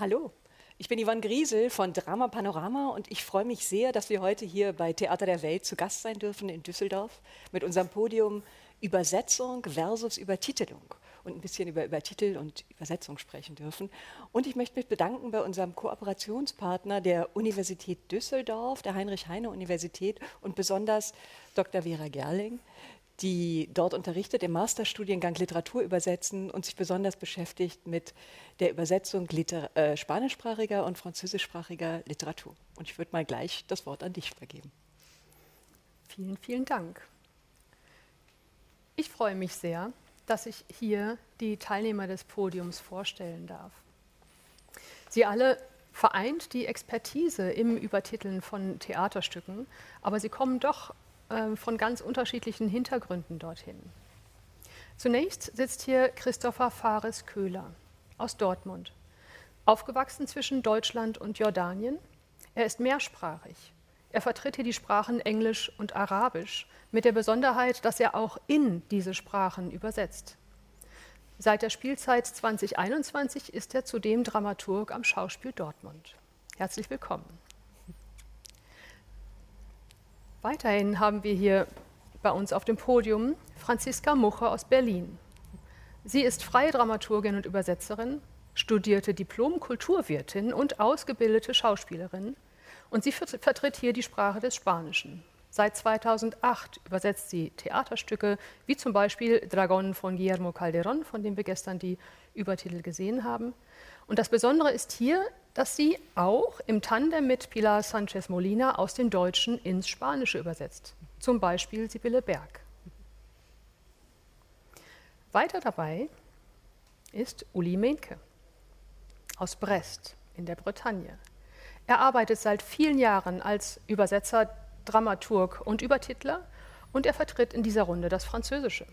Hallo, ich bin Yvonne Griesel von Drama Panorama und ich freue mich sehr, dass wir heute hier bei Theater der Welt zu Gast sein dürfen in Düsseldorf mit unserem Podium Übersetzung versus Übertitelung und ein bisschen über Übertitel und Übersetzung sprechen dürfen. Und ich möchte mich bedanken bei unserem Kooperationspartner der Universität Düsseldorf, der Heinrich-Heine-Universität und besonders Dr. Vera Gerling, die dort unterrichtet im Masterstudiengang Literatur übersetzen und sich besonders beschäftigt mit der Übersetzung Liter äh, spanischsprachiger und französischsprachiger Literatur. Und ich würde mal gleich das Wort an dich vergeben. Vielen, vielen Dank. Ich freue mich sehr, dass ich hier die Teilnehmer des Podiums vorstellen darf. Sie alle vereint die Expertise im Übertiteln von Theaterstücken, aber sie kommen doch äh, von ganz unterschiedlichen Hintergründen dorthin. Zunächst sitzt hier Christopher Fares Köhler aus Dortmund, aufgewachsen zwischen Deutschland und Jordanien. Er ist mehrsprachig. Er vertritt hier die Sprachen Englisch und Arabisch mit der Besonderheit, dass er auch in diese Sprachen übersetzt. Seit der Spielzeit 2021 ist er zudem Dramaturg am Schauspiel Dortmund. Herzlich willkommen. Weiterhin haben wir hier bei uns auf dem Podium Franziska Muche aus Berlin. Sie ist freie Dramaturgin und Übersetzerin, studierte Diplom-Kulturwirtin und ausgebildete Schauspielerin und sie vertritt hier die Sprache des Spanischen. Seit 2008 übersetzt sie Theaterstücke, wie zum Beispiel Dragon von Guillermo Calderón, von dem wir gestern die Übertitel gesehen haben. Und das Besondere ist hier, dass sie auch im Tandem mit Pilar Sanchez Molina aus dem Deutschen ins Spanische übersetzt, zum Beispiel Sibylle Berg. Weiter dabei ist Uli Menke aus Brest in der Bretagne. Er arbeitet seit vielen Jahren als Übersetzer, Dramaturg und Übertitler und er vertritt in dieser Runde das Französische.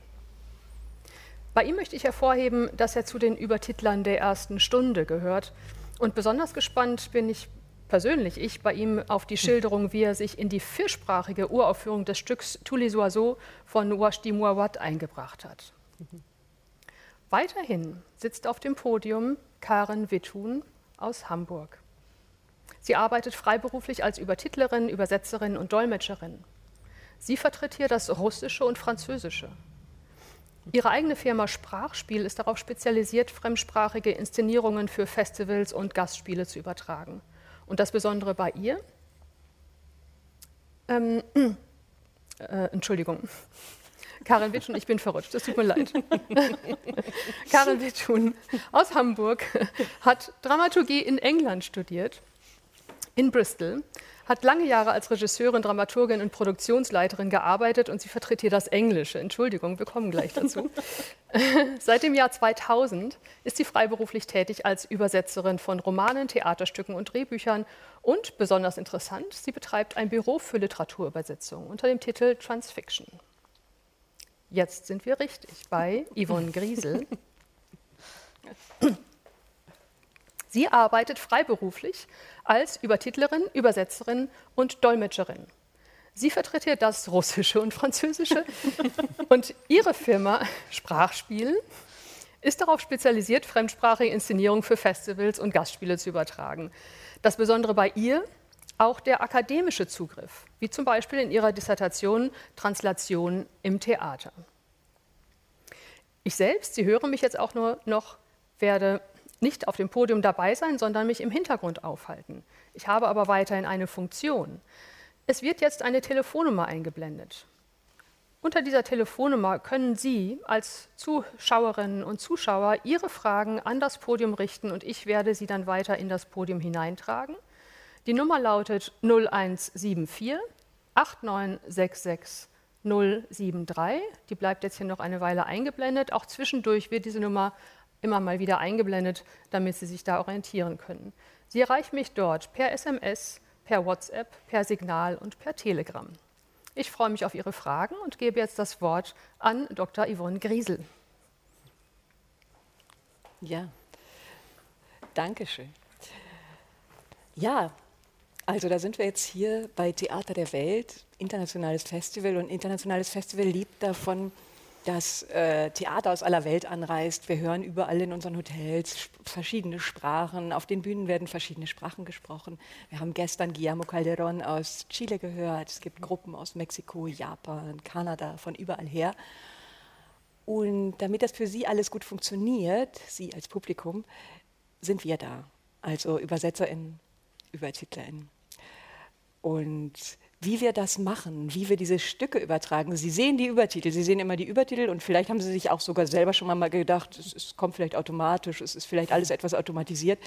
Bei ihm möchte ich hervorheben, dass er zu den Übertitlern der ersten Stunde gehört und besonders gespannt bin ich persönlich, ich bei ihm, auf die Schilderung, wie er sich in die viersprachige Uraufführung des Stücks Tous les von Washti Muawat eingebracht hat. Weiterhin sitzt auf dem Podium Karen Wittun aus Hamburg. Sie arbeitet freiberuflich als Übertitlerin, Übersetzerin und Dolmetscherin. Sie vertritt hier das Russische und Französische. Ihre eigene Firma Sprachspiel ist darauf spezialisiert, fremdsprachige Inszenierungen für Festivals und Gastspiele zu übertragen. Und das Besondere bei ihr, ähm, äh, Entschuldigung, Karin Wittschun, ich bin verrutscht, es tut mir leid. Karin Wittschun aus Hamburg hat Dramaturgie in England studiert, in Bristol hat lange Jahre als Regisseurin, Dramaturgin und Produktionsleiterin gearbeitet und sie vertritt hier das Englische. Entschuldigung, wir kommen gleich dazu. Seit dem Jahr 2000 ist sie freiberuflich tätig als Übersetzerin von Romanen, Theaterstücken und Drehbüchern und besonders interessant, sie betreibt ein Büro für Literaturübersetzung unter dem Titel Transfiction. Jetzt sind wir richtig bei Yvonne Griesel. Sie arbeitet freiberuflich als Übertitlerin, Übersetzerin und Dolmetscherin. Sie vertritt hier das Russische und Französische und ihre Firma Sprachspiel ist darauf spezialisiert, fremdsprachige Inszenierungen für Festivals und Gastspiele zu übertragen. Das Besondere bei ihr auch der akademische Zugriff, wie zum Beispiel in ihrer Dissertation Translation im Theater. Ich selbst, Sie hören mich jetzt auch nur noch, werde nicht auf dem Podium dabei sein, sondern mich im Hintergrund aufhalten. Ich habe aber weiterhin eine Funktion. Es wird jetzt eine Telefonnummer eingeblendet. Unter dieser Telefonnummer können Sie als Zuschauerinnen und Zuschauer Ihre Fragen an das Podium richten und ich werde sie dann weiter in das Podium hineintragen. Die Nummer lautet 0174 8966 073. Die bleibt jetzt hier noch eine Weile eingeblendet. Auch zwischendurch wird diese Nummer immer mal wieder eingeblendet, damit Sie sich da orientieren können. Sie erreichen mich dort per SMS, per WhatsApp, per Signal und per Telegram. Ich freue mich auf Ihre Fragen und gebe jetzt das Wort an Dr. Yvonne Griesel. Ja, danke schön. Ja, also da sind wir jetzt hier bei Theater der Welt, internationales Festival und internationales Festival lebt davon, dass äh, Theater aus aller Welt anreist. Wir hören überall in unseren Hotels verschiedene Sprachen. Auf den Bühnen werden verschiedene Sprachen gesprochen. Wir haben gestern Guillermo Calderón aus Chile gehört. Es gibt Gruppen aus Mexiko, Japan, Kanada, von überall her. Und damit das für Sie alles gut funktioniert, Sie als Publikum, sind wir da. Also UbersetzerInnen, UbertitlerInnen. Und wie wir das machen, wie wir diese Stücke übertragen. Sie sehen die Übertitel, Sie sehen immer die Übertitel und vielleicht haben Sie sich auch sogar selber schon mal gedacht, es, es kommt vielleicht automatisch, es ist vielleicht alles etwas automatisiert.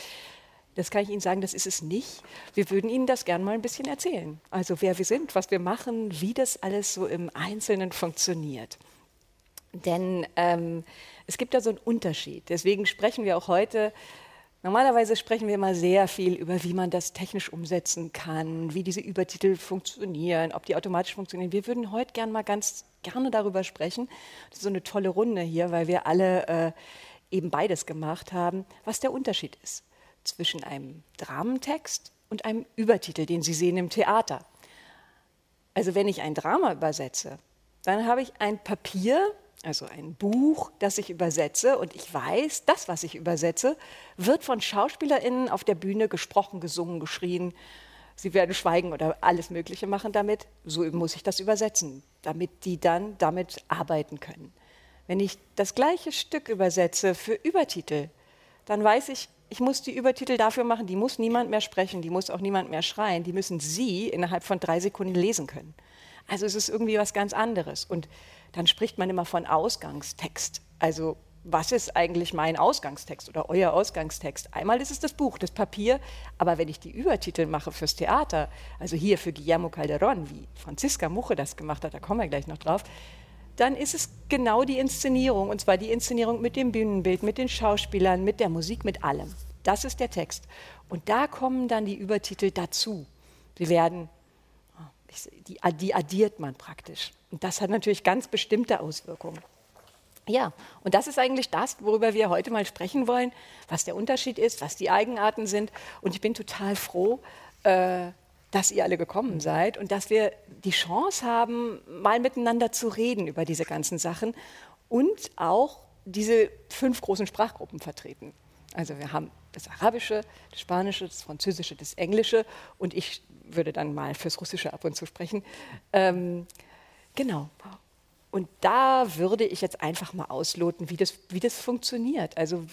Das kann ich Ihnen sagen, das ist es nicht. Wir würden Ihnen das gerne mal ein bisschen erzählen. Also wer wir sind, was wir machen, wie das alles so im Einzelnen funktioniert. Denn ähm, es gibt da so einen Unterschied. Deswegen sprechen wir auch heute Normalerweise sprechen wir immer sehr viel über, wie man das technisch umsetzen kann, wie diese Übertitel funktionieren, ob die automatisch funktionieren. Wir würden heute gerne mal ganz gerne darüber sprechen. Das ist so eine tolle Runde hier, weil wir alle äh, eben beides gemacht haben, was der Unterschied ist zwischen einem Dramentext und einem Übertitel, den Sie sehen im Theater. Also wenn ich ein Drama übersetze, dann habe ich ein Papier, also ein Buch, das ich übersetze und ich weiß, das, was ich übersetze, wird von SchauspielerInnen auf der Bühne gesprochen, gesungen, geschrien. Sie werden schweigen oder alles Mögliche machen damit. So muss ich das übersetzen, damit die dann damit arbeiten können. Wenn ich das gleiche Stück übersetze für Übertitel, dann weiß ich, ich muss die Übertitel dafür machen, die muss niemand mehr sprechen, die muss auch niemand mehr schreien, die müssen Sie innerhalb von drei Sekunden lesen können. Also es ist irgendwie was ganz anderes. Und dann spricht man immer von Ausgangstext. Also was ist eigentlich mein Ausgangstext oder euer Ausgangstext? Einmal ist es das Buch, das Papier, aber wenn ich die Übertitel mache fürs Theater, also hier für Guillermo Calderón, wie Franziska Muche das gemacht hat, da kommen wir gleich noch drauf, dann ist es genau die Inszenierung, und zwar die Inszenierung mit dem Bühnenbild, mit den Schauspielern, mit der Musik, mit allem. Das ist der Text. Und da kommen dann die Übertitel dazu. Sie werden die, die addiert man praktisch. Und das hat natürlich ganz bestimmte Auswirkungen. Ja, und das ist eigentlich das, worüber wir heute mal sprechen wollen, was der Unterschied ist, was die Eigenarten sind. Und ich bin total froh, äh, dass ihr alle gekommen seid und dass wir die Chance haben, mal miteinander zu reden über diese ganzen Sachen und auch diese fünf großen Sprachgruppen vertreten. Also wir haben das Arabische, das Spanische, das Französische, das Englische und ich würde dann mal fürs Russische ab und zu sprechen. Ähm, genau. Und da würde ich jetzt einfach mal ausloten, wie das, wie das funktioniert. Also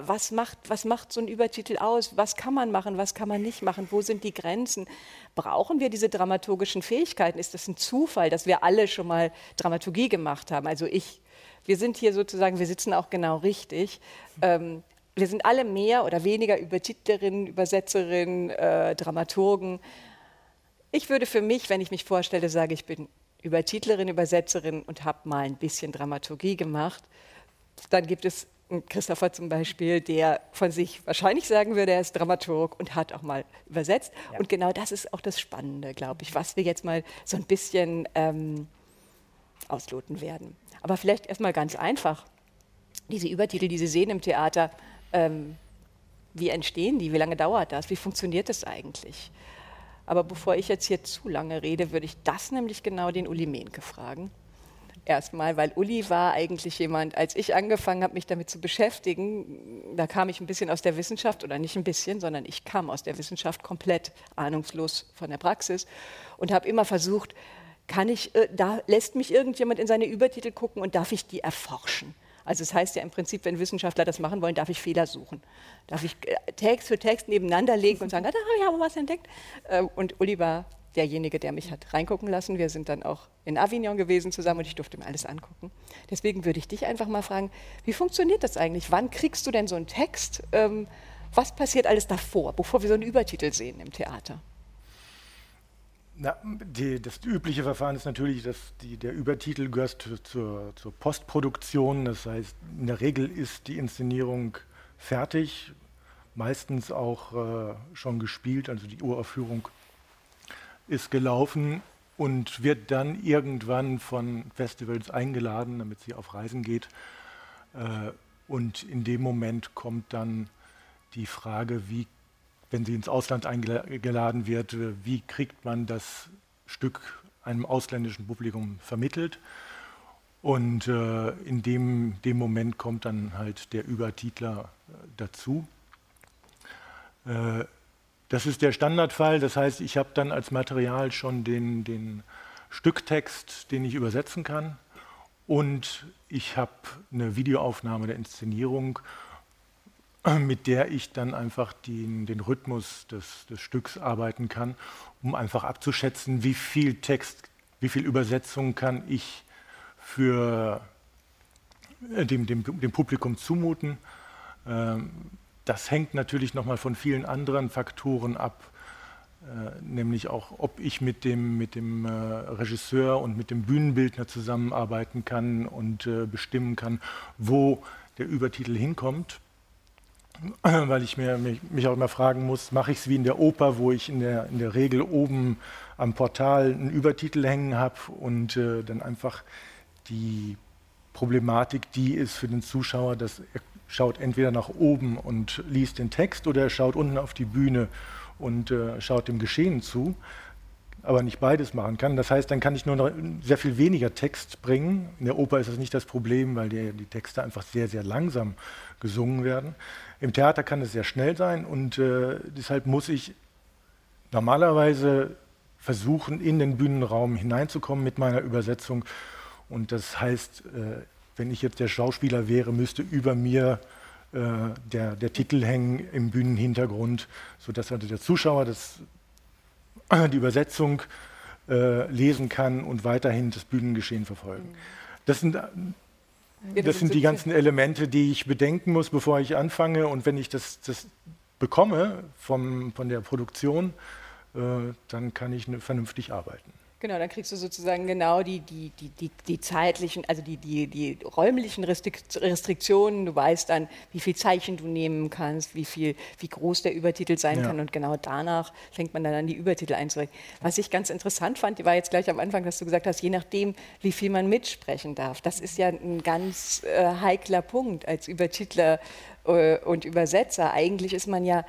was macht, was macht so ein Übertitel aus? Was kann man machen, was kann man nicht machen? Wo sind die Grenzen? Brauchen wir diese dramaturgischen Fähigkeiten? Ist das ein Zufall, dass wir alle schon mal Dramaturgie gemacht haben? Also ich, wir sind hier sozusagen, wir sitzen auch genau richtig. Ähm, wir sind alle mehr oder weniger Übertitlerinnen, Übersetzerinnen, äh, Dramaturgen. Ich würde für mich, wenn ich mich vorstelle, sagen, ich bin Übertitlerin, Übersetzerin und habe mal ein bisschen Dramaturgie gemacht. Dann gibt es Christopher zum Beispiel, der von sich wahrscheinlich sagen würde, er ist Dramaturg und hat auch mal übersetzt. Ja. Und genau das ist auch das Spannende, glaube ich, was wir jetzt mal so ein bisschen ähm, ausloten werden. Aber vielleicht erstmal ganz einfach. Diese Übertitel, die Sie sehen im Theater, ähm, wie entstehen die? Wie lange dauert das? Wie funktioniert das eigentlich? Aber bevor ich jetzt hier zu lange rede, würde ich das nämlich genau den Uli Mehnke fragen. Erstmal, weil Uli war eigentlich jemand, als ich angefangen habe, mich damit zu beschäftigen, da kam ich ein bisschen aus der Wissenschaft, oder nicht ein bisschen, sondern ich kam aus der Wissenschaft komplett ahnungslos von der Praxis und habe immer versucht, kann ich, äh, da lässt mich irgendjemand in seine Übertitel gucken und darf ich die erforschen? Also es das heißt ja im Prinzip, wenn Wissenschaftler das machen wollen, darf ich Fehler suchen. Darf ich äh, Text für Text nebeneinander legen und sagen, da habe ich aber was entdeckt. Ähm, und Uli war derjenige, der mich hat reingucken lassen. Wir sind dann auch in Avignon gewesen zusammen und ich durfte mir alles angucken. Deswegen würde ich dich einfach mal fragen, wie funktioniert das eigentlich? Wann kriegst du denn so einen Text? Ähm, was passiert alles davor, bevor wir so einen Übertitel sehen im Theater? Na, die, das übliche Verfahren ist natürlich, dass die, der Übertitel gehört zur, zur, Postproduktion. Das heißt, in der Regel ist die Inszenierung fertig, meistens auch äh, schon gespielt, also die Uraufführung ist gelaufen und wird dann irgendwann von Festivals eingeladen, damit sie auf Reisen geht. Äh, und in dem Moment kommt dann die Frage, wie wenn sie ins Ausland eingeladen wird, wie kriegt man das Stück einem ausländischen Publikum vermittelt. Und äh, in dem, dem Moment kommt dann halt der Übertitler äh, dazu. Äh, das ist der Standardfall, das heißt, ich habe dann als Material schon den, den Stücktext, den ich übersetzen kann und ich habe eine Videoaufnahme der Inszenierung, mit der ich dann einfach den, den Rhythmus des, des Stücks arbeiten kann, um einfach abzuschätzen, wie viel Text, wie viel Übersetzung kann ich für äh, dem, dem, dem Publikum zumuten. Ähm, das hängt natürlich nochmal von vielen anderen Faktoren ab, äh, nämlich auch, ob ich mit dem, mit dem äh, Regisseur und mit dem Bühnenbildner zusammenarbeiten kann und äh, bestimmen kann, wo der Übertitel hinkommt. Weil ich mir, mich, mich auch immer fragen muss, mache ich es wie in der Oper, wo ich in der, in der Regel oben am Portal einen Übertitel hängen habe und äh, dann einfach die Problematik, die ist für den Zuschauer, dass er schaut entweder nach oben und liest den Text oder er schaut unten auf die Bühne und äh, schaut dem Geschehen zu, aber nicht beides machen kann. Das heißt, dann kann ich nur noch sehr viel weniger Text bringen. In der Oper ist das nicht das Problem, weil die, die Texte einfach sehr, sehr langsam gesungen werden. Im Theater kann es sehr schnell sein und äh, deshalb muss ich normalerweise versuchen, in den Bühnenraum hineinzukommen mit meiner Übersetzung. Und das heißt, äh, wenn ich jetzt der Schauspieler wäre, müsste über mir äh, der, der Titel hängen im Bühnenhintergrund, sodass also der Zuschauer das, die Übersetzung äh, lesen kann und weiterhin das Bühnengeschehen verfolgen. Das sind, das sind die ganzen Elemente, die ich bedenken muss, bevor ich anfange. Und wenn ich das, das bekomme vom, von der Produktion, äh, dann kann ich vernünftig arbeiten. Genau, dann kriegst du sozusagen genau die, die, die, die, die zeitlichen, also die, die, die räumlichen Restriktionen. Du weißt dann, wie viel Zeichen du nehmen kannst, wie, viel, wie groß der Übertitel sein ja. kann und genau danach fängt man dann an, die Übertitel einzurechnen. Was ich ganz interessant fand, war jetzt gleich am Anfang, dass du gesagt hast, je nachdem, wie viel man mitsprechen darf. Das ist ja ein ganz äh, heikler Punkt als Übertitler äh, und Übersetzer. Eigentlich ist man ja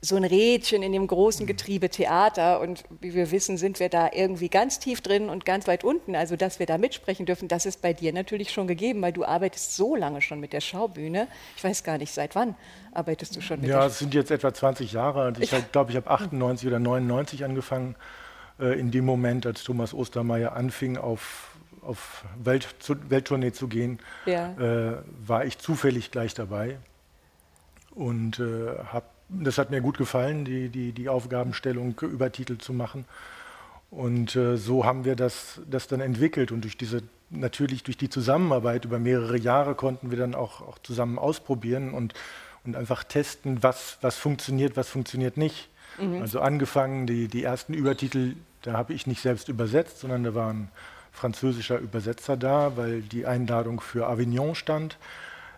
so ein Rädchen in dem großen mhm. Getriebe Theater und wie wir wissen, sind wir da irgendwie ganz tief drin und ganz weit unten. Also, dass wir da mitsprechen dürfen, das ist bei dir natürlich schon gegeben, weil du arbeitest so lange schon mit der Schaubühne. Ich weiß gar nicht, seit wann arbeitest du schon mit Ja, es sind jetzt etwa 20 Jahre. Und ich glaube, ich habe 98 oder 99 angefangen, äh, in dem Moment, als Thomas Ostermeier anfing, auf, auf Welt, zu, Welttournee zu gehen, ja. äh, war ich zufällig gleich dabei und äh, habe das hat mir gut gefallen, die, die, die Aufgabenstellung übertitelt zu machen. Und äh, so haben wir das, das dann entwickelt. Und durch diese, natürlich durch die Zusammenarbeit über mehrere Jahre konnten wir dann auch, auch zusammen ausprobieren und, und einfach testen, was, was funktioniert, was funktioniert nicht. Mhm. Also angefangen, die, die ersten Übertitel, da habe ich nicht selbst übersetzt, sondern da war ein französischer Übersetzer da, weil die Einladung für Avignon stand.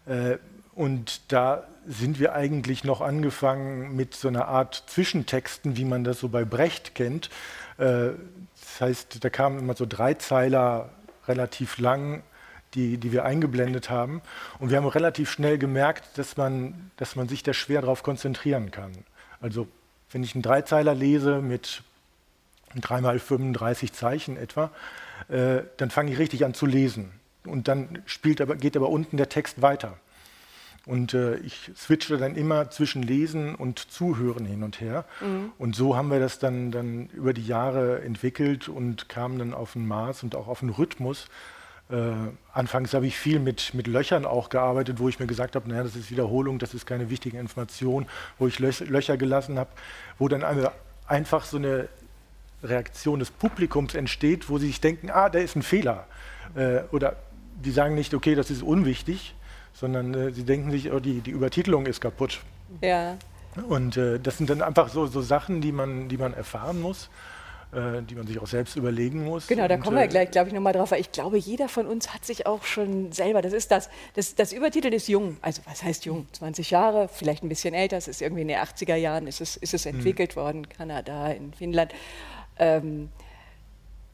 Äh, und da sind wir eigentlich noch angefangen mit so einer Art Zwischentexten, wie man das so bei Brecht kennt. Äh, das heißt, da kamen immer so Dreizeiler relativ lang, die, die wir eingeblendet haben. Und wir haben relativ schnell gemerkt, dass man, dass man sich da schwer darauf konzentrieren kann. Also wenn ich einen Dreizeiler lese mit 3 mal 35 Zeichen etwa, äh, dann fange ich richtig an zu lesen. Und dann spielt aber, geht aber unten der Text weiter. Und äh, ich switchte dann immer zwischen Lesen und Zuhören hin und her. Mhm. Und so haben wir das dann, dann über die Jahre entwickelt und kamen dann auf ein Maß und auch auf einen Rhythmus. Äh, anfangs habe ich viel mit, mit Löchern auch gearbeitet, wo ich mir gesagt habe, naja, das ist Wiederholung, das ist keine wichtige Information, wo ich Löcher gelassen habe, wo dann eine, einfach so eine Reaktion des Publikums entsteht, wo sie sich denken, ah, da ist ein Fehler. Äh, oder die sagen nicht, okay, das ist unwichtig, sondern äh, sie denken sich, oh, die, die Übertitelung ist kaputt. Ja. Und äh, das sind dann einfach so, so Sachen, die man, die man erfahren muss äh, die man sich auch selbst überlegen muss. Genau, da kommen wir äh, gleich, glaube ich, nochmal drauf, weil ich glaube, jeder von uns hat sich auch schon selber, das ist das, das, das Übertitel ist jung, also was heißt jung? 20 Jahre, vielleicht ein bisschen älter, es ist irgendwie in den 80er Jahren, ist es, ist es hm. entwickelt hm. worden, Kanada, in Finnland. Ähm,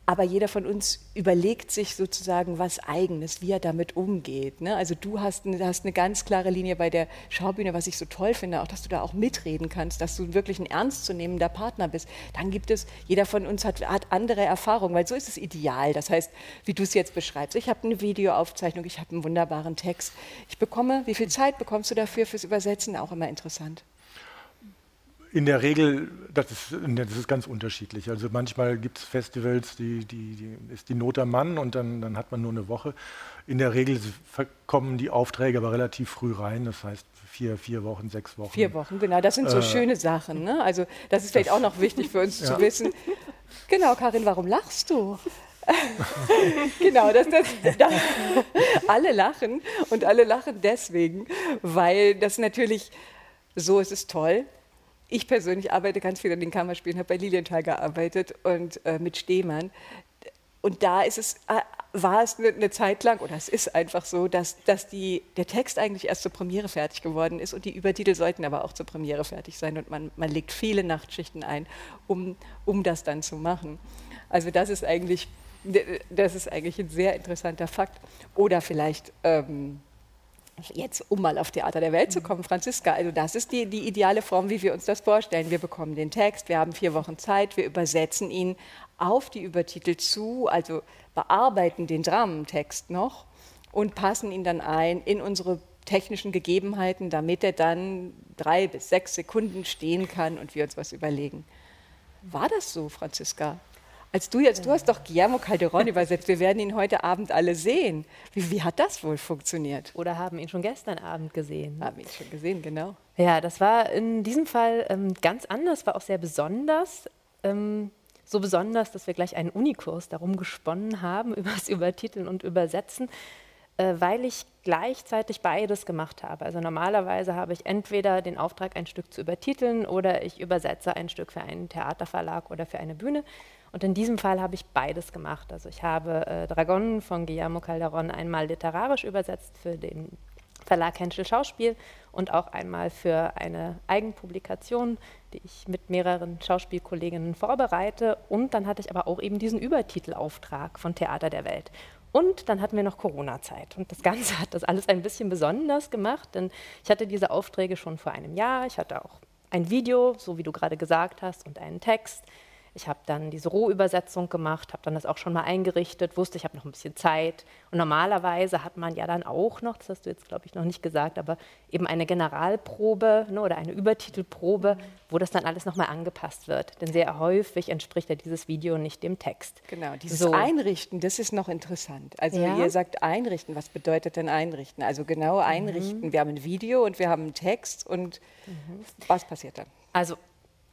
aber jeder von uns überlegt sich sozusagen was Eigenes, wie er damit umgeht. Ne? Also du hast, hast eine ganz klare Linie bei der Schaubühne, was ich so toll finde, auch dass du da auch mitreden kannst, dass du wirklich ein ernstzunehmender Partner bist. Dann gibt es, jeder von uns hat, hat andere Erfahrungen, weil so ist es ideal. Das heißt, wie du es jetzt beschreibst, ich habe eine Videoaufzeichnung, ich habe einen wunderbaren Text. Ich bekomme, wie viel Zeit bekommst du dafür fürs Übersetzen? Auch immer interessant. In der Regel, das ist, das ist ganz unterschiedlich. Also manchmal gibt es Festivals, die, die, die, ist die Not am Mann und dann, dann hat man nur eine Woche. In der Regel kommen die Aufträge aber relativ früh rein, das heißt vier, vier Wochen, sechs Wochen. Vier Wochen, genau. Das sind so äh, schöne Sachen. Ne? Also das ist vielleicht auch noch wichtig für uns ja. zu wissen. Genau, Karin, warum lachst du? genau, das, das, das, alle lachen und alle lachen deswegen, weil das natürlich, so ist es toll, ich persönlich arbeite ganz viel an den Kammerspielen, habe bei Lilienthal gearbeitet und äh, mit Stehmann. Und da ist es, äh, war es eine, eine, Zeit lang, oder es ist einfach so, dass, dass die, der Text eigentlich erst zur Premiere fertig geworden ist und die Übertitel sollten aber auch zur Premiere fertig sein. Und man, man legt viele Nachtschichten ein, um, um das dann zu machen. Also das ist eigentlich, das ist eigentlich ein sehr interessanter Fakt. Oder vielleicht ähm, jetzt, um mal auf Theater der Welt zu kommen, Franziska, also das ist die, die ideale Form, wie wir uns das vorstellen. Wir bekommen den Text, wir haben vier Wochen Zeit, wir übersetzen ihn auf die Übertitel zu, also bearbeiten den Dramentext noch und passen ihn dann ein in unsere technischen Gegebenheiten, damit er dann drei bis sechs Sekunden stehen kann und wir uns was überlegen. War das so, Franziska? Als du jetzt, du hast doch Guillermo Calderón übersetzt, wir werden ihn heute Abend alle sehen. Wie, wie, hat das wohl funktioniert? Oder haben ihn schon gestern Abend gesehen? Haben ihn schon gesehen, genau. Ja, das war in diesem Fall ähm, ganz anders, war auch sehr besonders. Ähm, so besonders, dass wir gleich einen Unikurs darum gesponnen haben, über das Übertiteln und Übersetzen, äh, weil ich gleichzeitig beides gemacht habe. Also normalerweise habe ich entweder den Auftrag, ein Stück zu übertiteln oder ich übersetze ein Stück für einen Theaterverlag oder für eine Bühne. Und in diesem Fall habe ich beides gemacht. Also ich habe äh, Dragon von Guillermo Calderón einmal literarisch übersetzt für den Verlag Henschel Schauspiel und auch einmal für eine Eigenpublikation, die ich mit mehreren Schauspielkolleginnen vorbereite. Und dann hatte ich aber auch eben diesen Übertitelauftrag von Theater der Welt. Und dann hatten wir noch Corona-Zeit. Und das Ganze hat das alles ein bisschen besonders gemacht, denn ich hatte diese Aufträge schon vor einem Jahr. Ich hatte auch ein Video, so wie du gerade gesagt hast, und einen Text. Ich habe dann diese Rohübersetzung gemacht, habe dann das auch schon mal eingerichtet, wusste, ich habe noch ein bisschen Zeit. Und normalerweise hat man ja dann auch noch, das hast du jetzt, glaube ich, noch nicht gesagt, aber eben eine Generalprobe ne, oder eine Übertitelprobe, wo das dann alles nochmal angepasst wird. Denn sehr häufig entspricht ja dieses Video nicht dem Text. Genau, dieses so. Einrichten, das ist noch interessant. Also ja? ihr sagt einrichten, was bedeutet denn einrichten? Also genau einrichten. Mhm. Wir haben ein Video und wir haben einen Text und mhm. was passiert dann? Also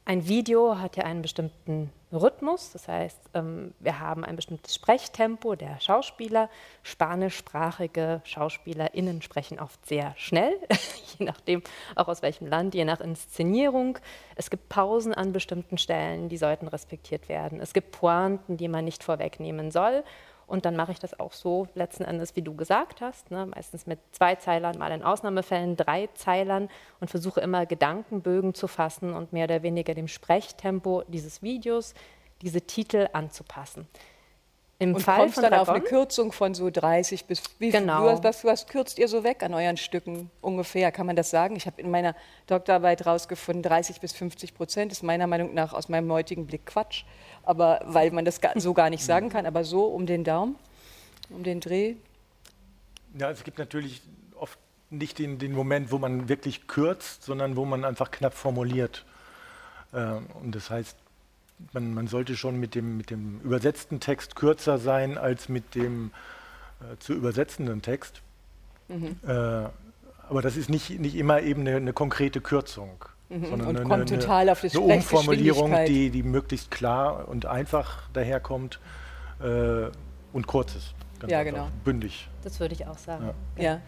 ein Video hat ja einen bestimmten Rhythmus, das heißt, ähm, wir haben ein bestimmtes Sprechtempo der Schauspieler. Spanischsprachige SchauspielerInnen sprechen oft sehr schnell, je nachdem auch aus welchem Land, je nach Inszenierung. Es gibt Pausen an bestimmten Stellen, die sollten respektiert werden. Es gibt Pointen, die man nicht vorwegnehmen soll. Und dann mache ich das auch so letzten Endes, wie du gesagt hast, ne? meistens mit zwei Zeilern, mal in Ausnahmefällen drei Zeilern und versuche immer Gedankenbögen zu fassen und mehr oder weniger dem Sprechtempo dieses Videos diese Titel anzupassen. Im und Fall kommst von dann Dragon, auf eine Kürzung von so 30 bis wie genau. was, was, was, kürzt ihr so weg an euren Stücken ungefähr? Kann man das sagen? Ich habe in meiner Doktorarbeit herausgefunden, 30 bis 50 Prozent ist meiner Meinung nach aus meinem heutigen Blick Quatsch aber weil man das so gar nicht sagen kann, aber so um den Daumen, um den Dreh. Ja, es gibt natürlich oft nicht den, den Moment, wo man wirklich kürzt, sondern wo man einfach knapp formuliert. Äh, und das heißt, man, man, sollte schon mit dem, mit dem übersetzten Text kürzer sein als mit dem äh, zu übersetzenden Text. Mhm. Äh, aber das ist nicht, nicht immer eben eine, eine konkrete Kürzung. Mhm. Sondern und eine, kommt eine, total auf das eine Umformulierung, die, die möglichst klar und einfach daherkommt äh, und kurz ist. ja, einfach. genau. Bündig. Das würde ich auch sagen. Ja. ja.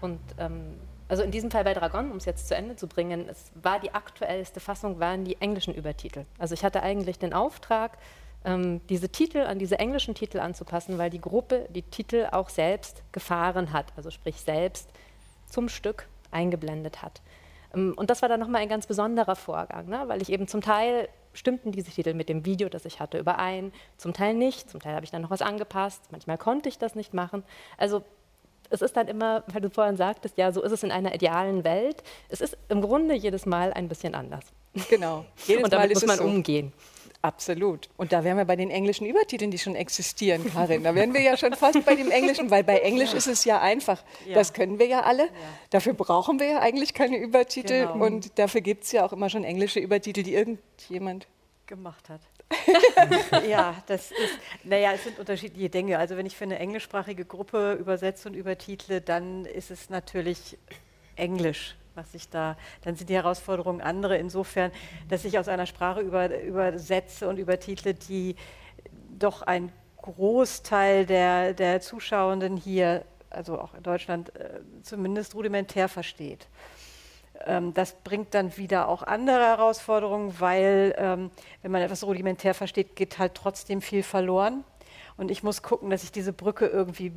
Und ähm, also in diesem Fall bei Dragon, um es jetzt zu Ende zu bringen, es war die aktuellste Fassung, waren die englischen Übertitel. Also ich hatte eigentlich den Auftrag, ähm, diese Titel an diese englischen Titel anzupassen, weil die Gruppe die Titel auch selbst gefahren hat, also sprich selbst zum Stück eingeblendet hat. Ähm, und das war dann nochmal ein ganz besonderer Vorgang, ne? weil ich eben zum Teil stimmten diese Titel mit dem Video, das ich hatte, überein. Zum Teil nicht, zum Teil habe ich dann noch was angepasst, manchmal konnte ich das nicht machen. Also es ist dann immer, weil du vorhin sagtest, ja, so ist es in einer idealen Welt. Es ist im Grunde jedes Mal ein bisschen anders. Genau. Jedes Und damit Mal muss man so. umgehen. Absolut. Und da wären wir bei den englischen Übertiteln, die schon existieren, Karin. Da wären wir ja schon fast bei dem Englischen, weil bei Englisch ja. ist es ja einfach. Ja. Das können wir ja alle. Ja. Dafür brauchen wir ja eigentlich keine Übertitel. Genau. Und dafür gibt es ja auch immer schon englische Übertitel, die irgendjemand gemacht hat. ja, das ist, naja, es sind unterschiedliche Dinge. Also wenn ich für eine englischsprachige Gruppe übersetze und übertitle, dann ist es natürlich Englisch was ich da, dann sind die Herausforderungen andere insofern, dass ich aus einer Sprache über, übersetze und übertitle, die doch ein Großteil der, der Zuschauenden hier, also auch in Deutschland, äh, zumindest rudimentär versteht. Ähm, das bringt dann wieder auch andere Herausforderungen, weil ähm, wenn man etwas rudimentär versteht, geht halt trotzdem viel verloren. Und ich muss gucken, dass ich diese Brücke irgendwie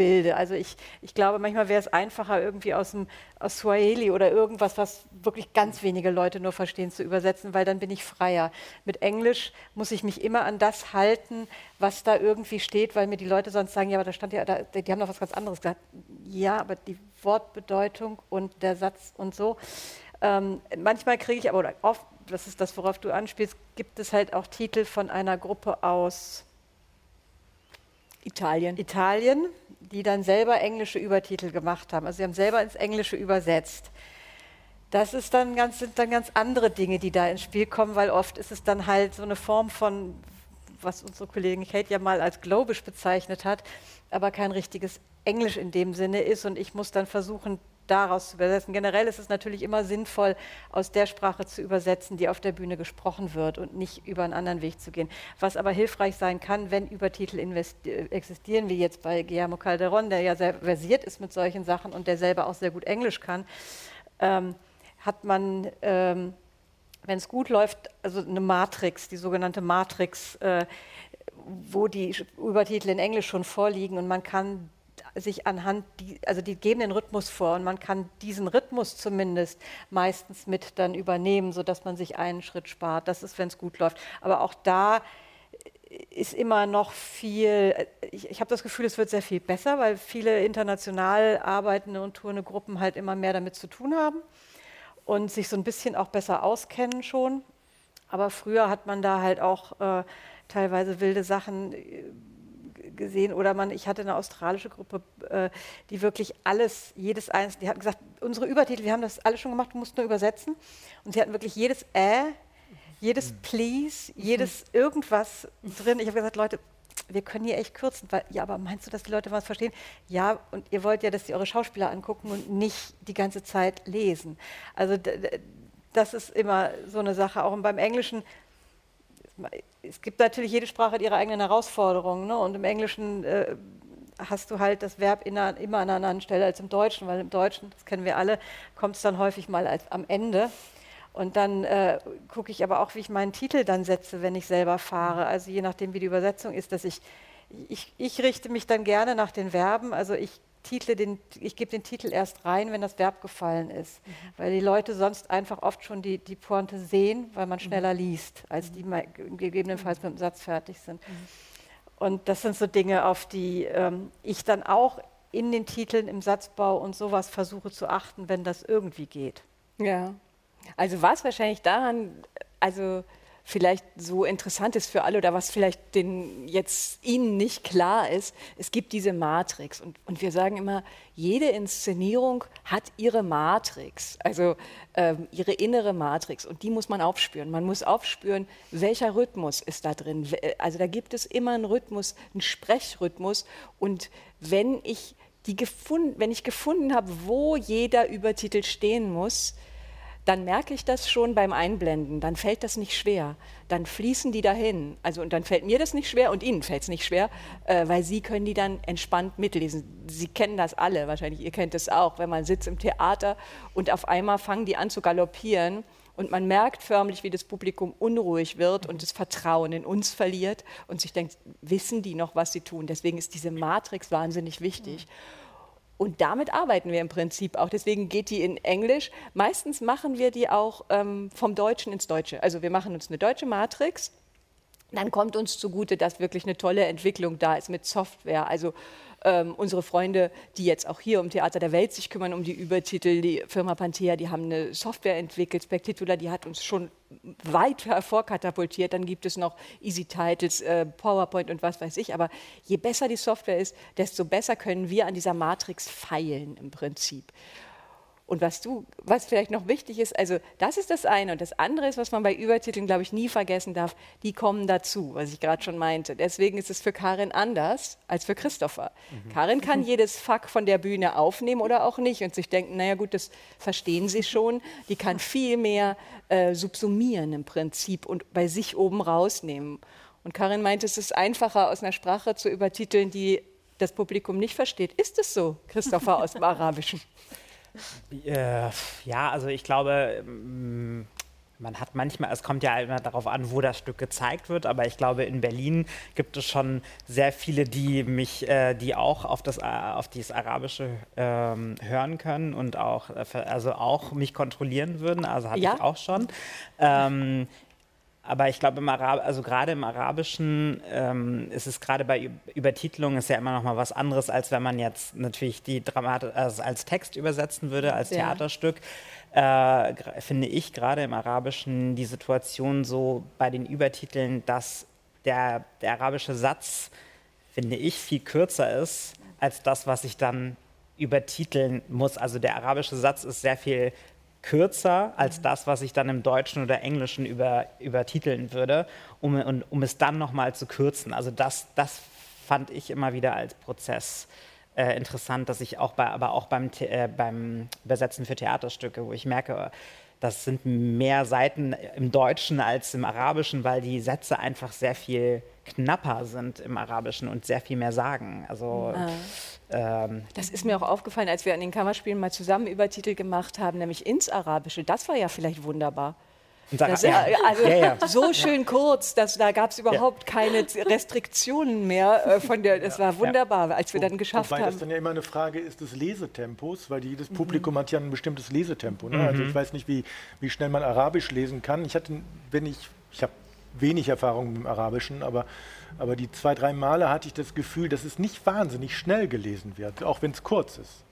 bilde. Also ich, ich glaube, manchmal wäre es einfacher, irgendwie aus, dem, aus Swahili oder irgendwas, was wirklich ganz wenige Leute nur verstehen, zu übersetzen, weil dann bin ich freier. Mit Englisch muss ich mich immer an das halten, was da irgendwie steht, weil mir die Leute sonst sagen, ja, aber da stand ja, da, die haben noch was ganz anderes gesagt. Ja, aber die Wortbedeutung und der Satz und so. Ähm, manchmal kriege ich aber, oder oft, das ist das, worauf du anspielst, gibt es halt auch Titel von einer Gruppe aus Italien. Italien, die dann selber englische Übertitel gemacht haben. Also sie haben selber ins Englische übersetzt. Das ist dann ganz, sind dann ganz andere Dinge, die da ins Spiel kommen, weil oft ist es dann halt so eine Form von, was unsere Kollegin Kate ja mal als Globisch bezeichnet hat, aber kein richtiges Englisch in dem Sinne ist. Und ich muss dann versuchen, daraus zu übersetzen. Generell ist es natürlich immer sinnvoll, aus der Sprache zu übersetzen, die auf der Bühne gesprochen wird und nicht über einen anderen Weg zu gehen. Was aber hilfreich sein kann, wenn Übertitel existieren, wie jetzt bei Guillermo Calderon, der ja sehr versiert ist mit solchen Sachen und der selber auch sehr gut Englisch kann, ähm, hat man, ähm, wenn es gut läuft, also eine Matrix, die sogenannte Matrix, äh, wo die Übertitel in Englisch schon vorliegen und man kann sich anhand, die, also die geben den Rhythmus vor und man kann diesen Rhythmus zumindest meistens mit dann übernehmen, sodass man sich einen Schritt spart. Das ist, wenn es gut läuft. Aber auch da ist immer noch viel, ich, ich habe das Gefühl, es wird sehr viel besser, weil viele international arbeitende und tourende Gruppen halt immer mehr damit zu tun haben und sich so ein bisschen auch besser auskennen schon. Aber früher hat man da halt auch äh, teilweise wilde Sachen äh, gesehen oder man, ich hatte eine australische Gruppe, äh, die wirklich alles, jedes eins, die hatten gesagt, unsere Übertitel, wir haben das alles schon gemacht, du musst nur übersetzen. Und sie hatten wirklich jedes Äh, jedes mhm. Please, jedes irgendwas drin. Ich habe gesagt, Leute, wir können hier echt kürzen, weil, ja, aber meinst du, dass die Leute was verstehen? Ja, und ihr wollt ja, dass sie eure Schauspieler angucken und nicht die ganze Zeit lesen. Also das ist immer so eine Sache. Auch beim Englischen es gibt natürlich jede Sprache hat ihre eigenen Herausforderungen. Ne? Und im Englischen äh, hast du halt das Verb immer an einer anderen Stelle als im Deutschen, weil im Deutschen, das kennen wir alle, kommt es dann häufig mal als, am Ende. Und dann äh, gucke ich aber auch, wie ich meinen Titel dann setze, wenn ich selber fahre. Also je nachdem, wie die Übersetzung ist, dass ich, ich, ich richte mich dann gerne nach den Verben. Also ich title den, ich gebe den Titel erst rein, wenn das Verb gefallen ist. Mhm. Weil die Leute sonst einfach oft schon die, die Pointe sehen, weil man mhm. schneller liest, als die mal gegebenenfalls mit dem Satz fertig sind. Mhm. Und das sind so Dinge, auf die ähm, ich dann auch in den Titeln, im Satzbau und sowas versuche zu achten, wenn das irgendwie geht. Ja. Also war es wahrscheinlich daran, also vielleicht so interessant ist für alle oder was vielleicht den jetzt Ihnen nicht klar ist, es gibt diese Matrix und, und wir sagen immer, jede Inszenierung hat ihre Matrix, also ähm, ihre innere Matrix und die muss man aufspüren. Man muss aufspüren, welcher Rhythmus ist da drin. Also da gibt es immer einen Rhythmus, einen Sprechrhythmus und wenn ich die gefunden, wenn ich gefunden habe, wo jeder Übertitel stehen muss, dann merke ich das schon beim Einblenden, dann fällt das nicht schwer, dann fließen die dahin. Also und dann fällt mir das nicht schwer und Ihnen fällt es nicht schwer, äh, weil Sie können die dann entspannt mitlesen. Sie kennen das alle, wahrscheinlich ihr kennt es auch, wenn man sitzt im Theater und auf einmal fangen die an zu galoppieren und man merkt förmlich, wie das Publikum unruhig wird und das Vertrauen in uns verliert und sich denkt, wissen die noch, was sie tun? Deswegen ist diese Matrix wahnsinnig wichtig. Und damit arbeiten wir im Prinzip auch. Deswegen geht die in Englisch. Meistens machen wir die auch ähm, vom Deutschen ins Deutsche. Also wir machen uns eine deutsche Matrix. Dann kommt uns zugute, dass wirklich eine tolle Entwicklung da ist mit Software. Also ähm, unsere Freunde, die jetzt auch hier im Theater der Welt sich kümmern um die Übertitel, die Firma Panthea, die haben eine Software entwickelt, Spectitula, die hat uns schon weit hervorkatapultiert. Dann gibt es noch Easy Titles, äh, PowerPoint und was weiß ich. Aber je besser die Software ist, desto besser können wir an dieser Matrix feilen im Prinzip. Und was du, was vielleicht noch wichtig ist, also das ist das eine. Und das andere ist, was man bei Übertiteln, glaube ich, nie vergessen darf, die kommen dazu, was ich gerade schon meinte. Deswegen ist es für Karin anders als für Christopher. Mhm. Karin kann jedes Fuck von der Bühne aufnehmen oder auch nicht und sich denken, naja gut, das verstehen sie schon. Die kann viel mehr äh, subsumieren im Prinzip und bei sich oben rausnehmen. Und Karin meinte, es ist einfacher, aus einer Sprache zu übertiteln, die das Publikum nicht versteht. Ist es so, Christopher aus dem Arabischen? Äh, ja, also ich glaube, mm, man hat manchmal, es kommt ja immer darauf an, wo das Stück gezeigt wird, aber ich glaube, in Berlin gibt es schon sehr viele, die mich, äh, die auch auf das, äh, auf dieses Arabische ähm, hören können und auch, also auch mich kontrollieren würden. Also hatte ja. ich auch schon. Ähm, aber ich glaube, also gerade im Arabischen ist es gerade bei Übertitelung ist ja immer noch mal was anderes, als wenn man jetzt natürlich die Dramatik also als Text übersetzen würde, als ja. Theaterstück. Äh, finde ich gerade im Arabischen die Situation so bei den Übertiteln, dass der, der arabische Satz, finde ich, viel kürzer ist als das, was ich dann übertiteln muss. Also der arabische Satz ist sehr viel kürzer als mhm. das, was ich dann im Deutschen oder Englischen über, übertiteln würde, um, um, um es dann nochmal zu kürzen. Also das, das fand ich immer wieder als Prozess äh, interessant, dass ich auch bei, aber auch beim, äh, beim Übersetzen für Theaterstücke, wo ich merke, das sind mehr Seiten im Deutschen als im Arabischen, weil die Sätze einfach sehr viel knapper sind im Arabischen und sehr viel mehr sagen. Also ah. ähm, das ist mir auch aufgefallen, als wir an den Kammerspielen mal zusammen Übertitel gemacht haben, nämlich ins Arabische. Das war ja vielleicht wunderbar. Das, ja. Also ja, ja. so schön kurz, dass da gab es überhaupt keine Restriktionen mehr äh, von der. Das war wunderbar, als wir dann geschafft Wobei haben. Weil das dann ja immer eine Frage ist des Lesetempos, weil jedes mhm. Publikum hat ja ein bestimmtes Lesetempo. Ne? Also mhm. Also ich weiß nicht, wie, wie schnell man Arabisch lesen kann. Ich hatte, wenn ich, ich habe wenig Erfahrung mit dem Arabischen, aber, aber die zwei, drei Male hatte ich das Gefühl, dass es nicht wahnsinnig schnell gelesen wird, auch wenn es kurz ist.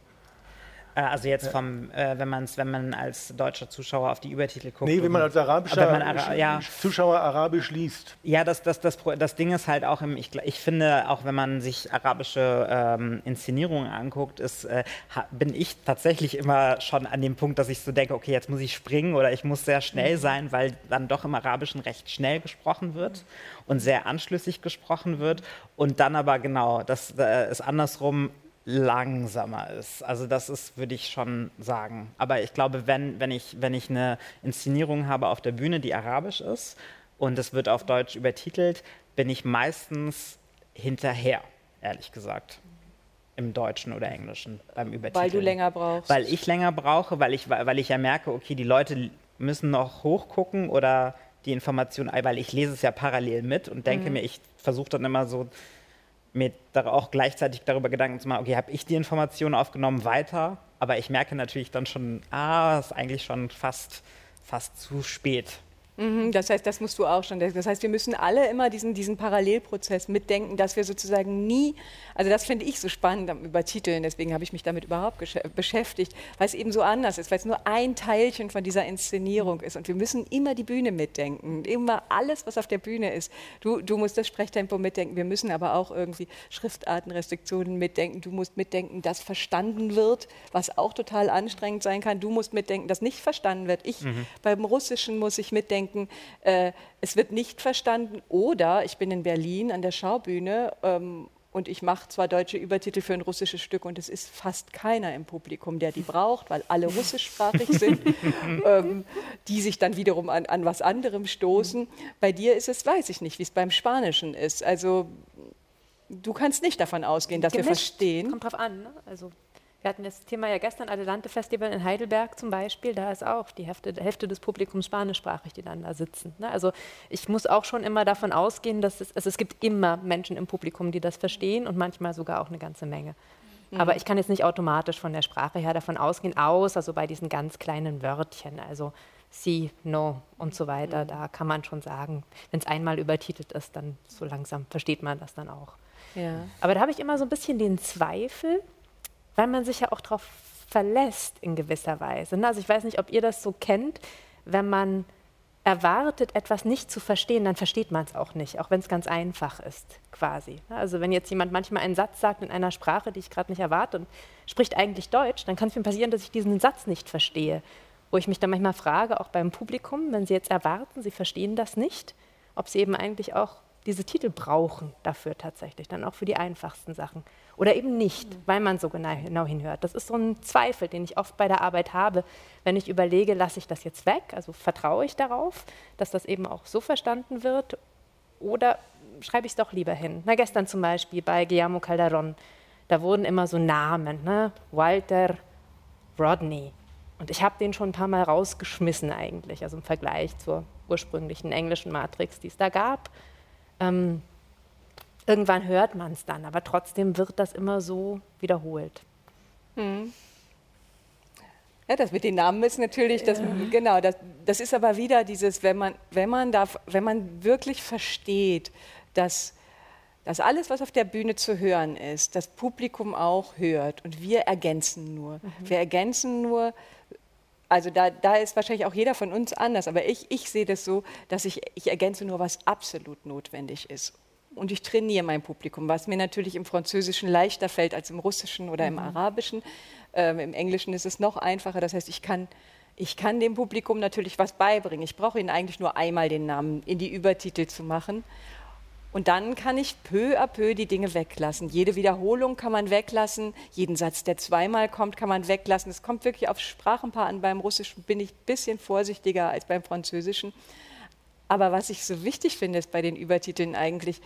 Äh, also jetzt vom, äh, wenn, man's, wenn man als deutscher Zuschauer auf die Übertitel guckt. Nee, wenn man als arabischer man Ara ja. Zuschauer arabisch liest. Ja, das, das, das, das Ding ist halt auch, im, ich, ich finde, auch wenn man sich arabische ähm, Inszenierungen anguckt, ist, äh, bin ich tatsächlich immer schon an dem Punkt, dass ich so denke, okay, jetzt muss ich springen oder ich muss sehr schnell mhm. sein, weil dann doch im Arabischen recht schnell gesprochen wird und sehr anschlüssig gesprochen wird. Und dann aber genau, das äh, ist andersrum langsamer ist. Also das ist, würde ich schon sagen. Aber ich glaube, wenn, wenn, ich, wenn ich eine Inszenierung habe auf der Bühne, die arabisch ist und es wird auf Deutsch übertitelt, bin ich meistens hinterher, ehrlich gesagt. Im Deutschen oder Englischen beim Übertiteln. Weil du länger brauchst. Weil ich länger brauche, weil ich, weil ich ja merke, okay, die Leute müssen noch hochgucken oder die Information, weil ich lese es ja parallel mit und denke mhm. mir, ich versuche dann immer so mir auch gleichzeitig darüber Gedanken zu machen, okay, habe ich die Informationen aufgenommen weiter, aber ich merke natürlich dann schon, ah, ist eigentlich schon fast, fast zu spät. Mhm, das heißt, das musst du auch schon. Das heißt, wir müssen alle immer diesen, diesen Parallelprozess mitdenken, dass wir sozusagen nie, also das finde ich so spannend am Übertiteln, deswegen habe ich mich damit überhaupt beschäftigt, weil es eben so anders ist, weil es nur ein Teilchen von dieser Inszenierung ist. Und wir müssen immer die Bühne mitdenken, immer alles, was auf der Bühne ist. Du, du musst das Sprechtempo mitdenken, wir müssen aber auch irgendwie Schriftartenrestriktionen mitdenken. Du musst mitdenken, dass verstanden wird, was auch total anstrengend sein kann. Du musst mitdenken, dass nicht verstanden wird. Ich mhm. beim Russischen muss ich mitdenken, denken, äh, es wird nicht verstanden oder ich bin in Berlin an der Schaubühne ähm, und ich mache zwar deutsche Übertitel für ein russisches Stück und es ist fast keiner im Publikum, der die braucht, weil alle russischsprachig sind, ähm, die sich dann wiederum an, an was anderem stoßen. Bei dir ist es, weiß ich nicht, wie es beim Spanischen ist. Also du kannst nicht davon ausgehen, dass Gemischt. wir verstehen. Kommt drauf an. Ne? Also wir hatten das Thema ja gestern, Adelante Festival in Heidelberg zum Beispiel, da ist auch die Hälfte, Hälfte des Publikums spanischsprachig, die dann da sitzen. Ne? Also ich muss auch schon immer davon ausgehen, dass es, also es gibt immer Menschen im Publikum, die das verstehen und manchmal sogar auch eine ganze Menge. Mhm. Aber ich kann jetzt nicht automatisch von der Sprache her davon ausgehen, außer so bei diesen ganz kleinen Wörtchen, also sie, no und so weiter. Mhm. Da kann man schon sagen, wenn es einmal übertitelt ist, dann so langsam versteht man das dann auch. Ja. Aber da habe ich immer so ein bisschen den Zweifel, weil man sich ja auch darauf verlässt in gewisser Weise. Ne? Also ich weiß nicht, ob ihr das so kennt, wenn man erwartet, etwas nicht zu verstehen, dann versteht man es auch nicht, auch wenn es ganz einfach ist, quasi. Also wenn jetzt jemand manchmal einen Satz sagt in einer Sprache, die ich gerade nicht erwarte und spricht eigentlich Deutsch, dann kann es mir passieren, dass ich diesen Satz nicht verstehe. Wo ich mich dann manchmal frage, auch beim Publikum, wenn sie jetzt erwarten, sie verstehen das nicht, ob sie eben eigentlich auch diese Titel brauchen dafür tatsächlich, dann auch für die einfachsten Sachen. Oder eben nicht, mhm. weil man so genau, hinhört. Das ist so ein Zweifel, den ich oft bei der Arbeit habe, wenn ich überlege, lasse ich das jetzt weg, also vertraue ich darauf, dass das eben auch so verstanden wird, oder schreibe ich es doch lieber hin. Na, gestern zum Beispiel bei Guillermo Calderon, da wurden immer so Namen, ne? Walter Rodney. Und ich habe den schon ein paar Mal rausgeschmissen eigentlich, also im Vergleich zur ursprünglichen englischen Matrix, die es da gab. Ähm, irgendwann hört man es dann, aber trotzdem wird das immer so wiederholt. Hm. Ja, das mit den Namen ist natürlich, das, ja. genau, das, das ist aber wieder dieses, wenn man, wenn man, da, wenn man wirklich versteht, dass, dass alles, was auf der Bühne zu hören ist, das Publikum auch hört und wir ergänzen nur. Mhm. Wir ergänzen nur also da, da ist wahrscheinlich auch jeder von uns anders, aber ich, ich sehe das so, dass ich, ich ergänze nur, was absolut notwendig ist. Und ich trainiere mein Publikum, was mir natürlich im Französischen leichter fällt als im Russischen oder mhm. im Arabischen. Ähm, Im Englischen ist es noch einfacher. Das heißt, ich kann, ich kann dem Publikum natürlich was beibringen. Ich brauche ihnen eigentlich nur einmal den Namen in die Übertitel zu machen. Und dann kann ich peu à peu die Dinge weglassen. Jede Wiederholung kann man weglassen, jeden Satz, der zweimal kommt, kann man weglassen. Es kommt wirklich auf Sprachenpaar an. Beim Russischen bin ich ein bisschen vorsichtiger als beim Französischen. Aber was ich so wichtig finde, ist bei den Übertiteln eigentlich,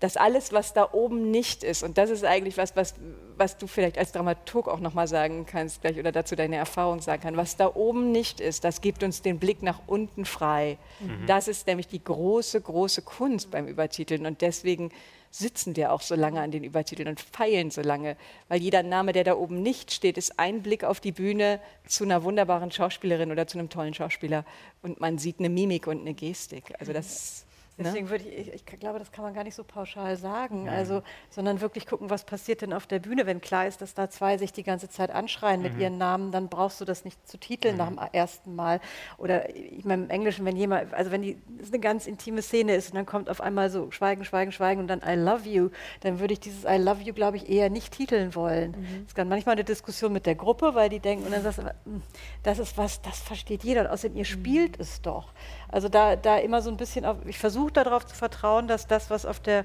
dass alles, was da oben nicht ist, und das ist eigentlich was, was, was du vielleicht als Dramaturg auch nochmal sagen kannst gleich oder dazu deine Erfahrung sagen kannst, was da oben nicht ist, das gibt uns den Blick nach unten frei. Mhm. Das ist nämlich die große, große Kunst beim Übertiteln und deswegen sitzen wir auch so lange an den Übertiteln und feilen so lange, weil jeder Name, der da oben nicht steht, ist ein Blick auf die Bühne zu einer wunderbaren Schauspielerin oder zu einem tollen Schauspieler und man sieht eine Mimik und eine Gestik. Also das Ne? Deswegen würde ich, ich, ich, glaube, das kann man gar nicht so pauschal sagen. Also, sondern wirklich gucken, was passiert denn auf der Bühne. Wenn klar ist, dass da zwei sich die ganze Zeit anschreien mhm. mit ihren Namen, dann brauchst du das nicht zu titeln mhm. nach dem ersten Mal. Oder ich meine im Englischen, wenn jemand, also wenn die das eine ganz intime Szene ist und dann kommt auf einmal so Schweigen, Schweigen, Schweigen und dann I love you, dann würde ich dieses I love you, glaube ich, eher nicht titeln wollen. Mhm. Es kann manchmal eine Diskussion mit der Gruppe, weil die denken, und dann sagst du, hm, das ist was, das versteht jeder. Und außerdem, ihr mhm. spielt es doch. Also da, da immer so ein bisschen, auf, ich versuche darauf zu vertrauen, dass das, was auf der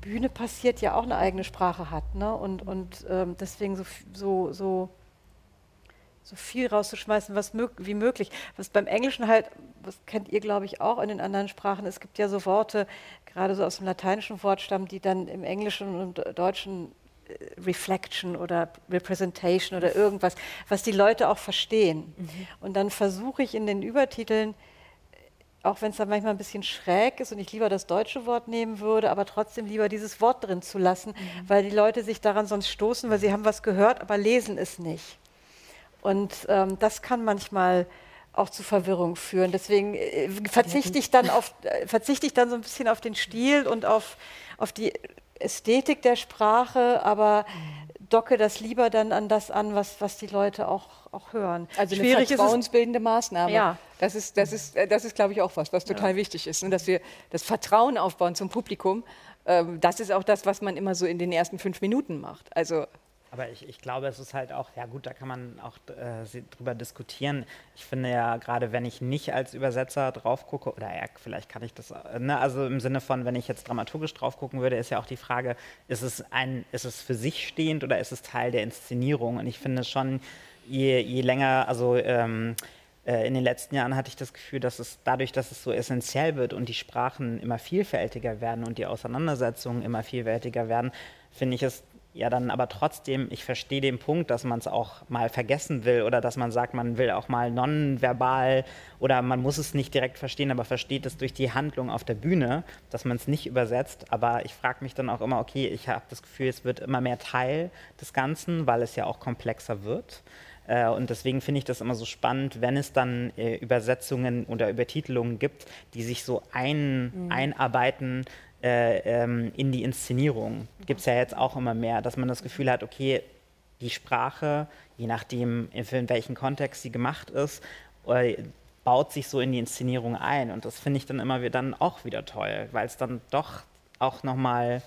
Bühne passiert, ja auch eine eigene Sprache hat. Ne? Und, und ähm, deswegen so, so, so, so viel rauszuschmeißen, was mög wie möglich. Was beim Englischen halt, das kennt ihr, glaube ich, auch in den anderen Sprachen, es gibt ja so Worte, gerade so aus dem lateinischen Wortstamm, die dann im Englischen und Deutschen Reflection oder Representation oder irgendwas, was die Leute auch verstehen. Mhm. Und dann versuche ich in den Übertiteln, auch wenn es dann manchmal ein bisschen schräg ist und ich lieber das deutsche Wort nehmen würde, aber trotzdem lieber dieses Wort drin zu lassen, mhm. weil die Leute sich daran sonst stoßen, weil sie haben was gehört, aber lesen es nicht. Und ähm, das kann manchmal auch zu Verwirrung führen. Deswegen äh, verzichte ich dann auf, äh, verzichte ich dann so ein bisschen auf den Stil und auf, auf die Ästhetik der Sprache, aber docke das lieber dann an das an, was, was die Leute auch, auch hören. Also Schwierig eine vertrauensbildende Maßnahme. Ja. Das ist, das ist, das ist glaube ich, auch was, was total ja. wichtig ist. Ne? Dass wir das Vertrauen aufbauen zum Publikum. Ähm, das ist auch das, was man immer so in den ersten fünf Minuten macht. Also aber ich, ich glaube, es ist halt auch, ja gut, da kann man auch äh, drüber diskutieren. Ich finde ja, gerade wenn ich nicht als Übersetzer drauf gucke, oder ja, vielleicht kann ich das, äh, ne, also im Sinne von, wenn ich jetzt dramaturgisch drauf gucken würde, ist ja auch die Frage, ist es, ein, ist es für sich stehend oder ist es Teil der Inszenierung? Und ich finde schon, je, je länger, also ähm, äh, in den letzten Jahren hatte ich das Gefühl, dass es dadurch, dass es so essentiell wird und die Sprachen immer vielfältiger werden und die Auseinandersetzungen immer vielfältiger werden, finde ich es ja dann aber trotzdem, ich verstehe den Punkt, dass man es auch mal vergessen will oder dass man sagt, man will auch mal nonverbal oder man muss es nicht direkt verstehen, aber versteht es durch die Handlung auf der Bühne, dass man es nicht übersetzt. Aber ich frage mich dann auch immer, okay, ich habe das Gefühl, es wird immer mehr Teil des Ganzen, weil es ja auch komplexer wird. Äh, und deswegen finde ich das immer so spannend, wenn es dann äh, Übersetzungen oder Übertitelungen gibt, die sich so ein, mhm. einarbeiten äh, ähm, in die Inszenierung. Gibt es ja jetzt auch immer mehr, dass man das Gefühl hat, okay, die Sprache, je nachdem, in welchem Kontext sie gemacht ist, äh, baut sich so in die Inszenierung ein. Und das finde ich dann immer wieder, dann auch wieder toll, weil es dann doch auch nochmal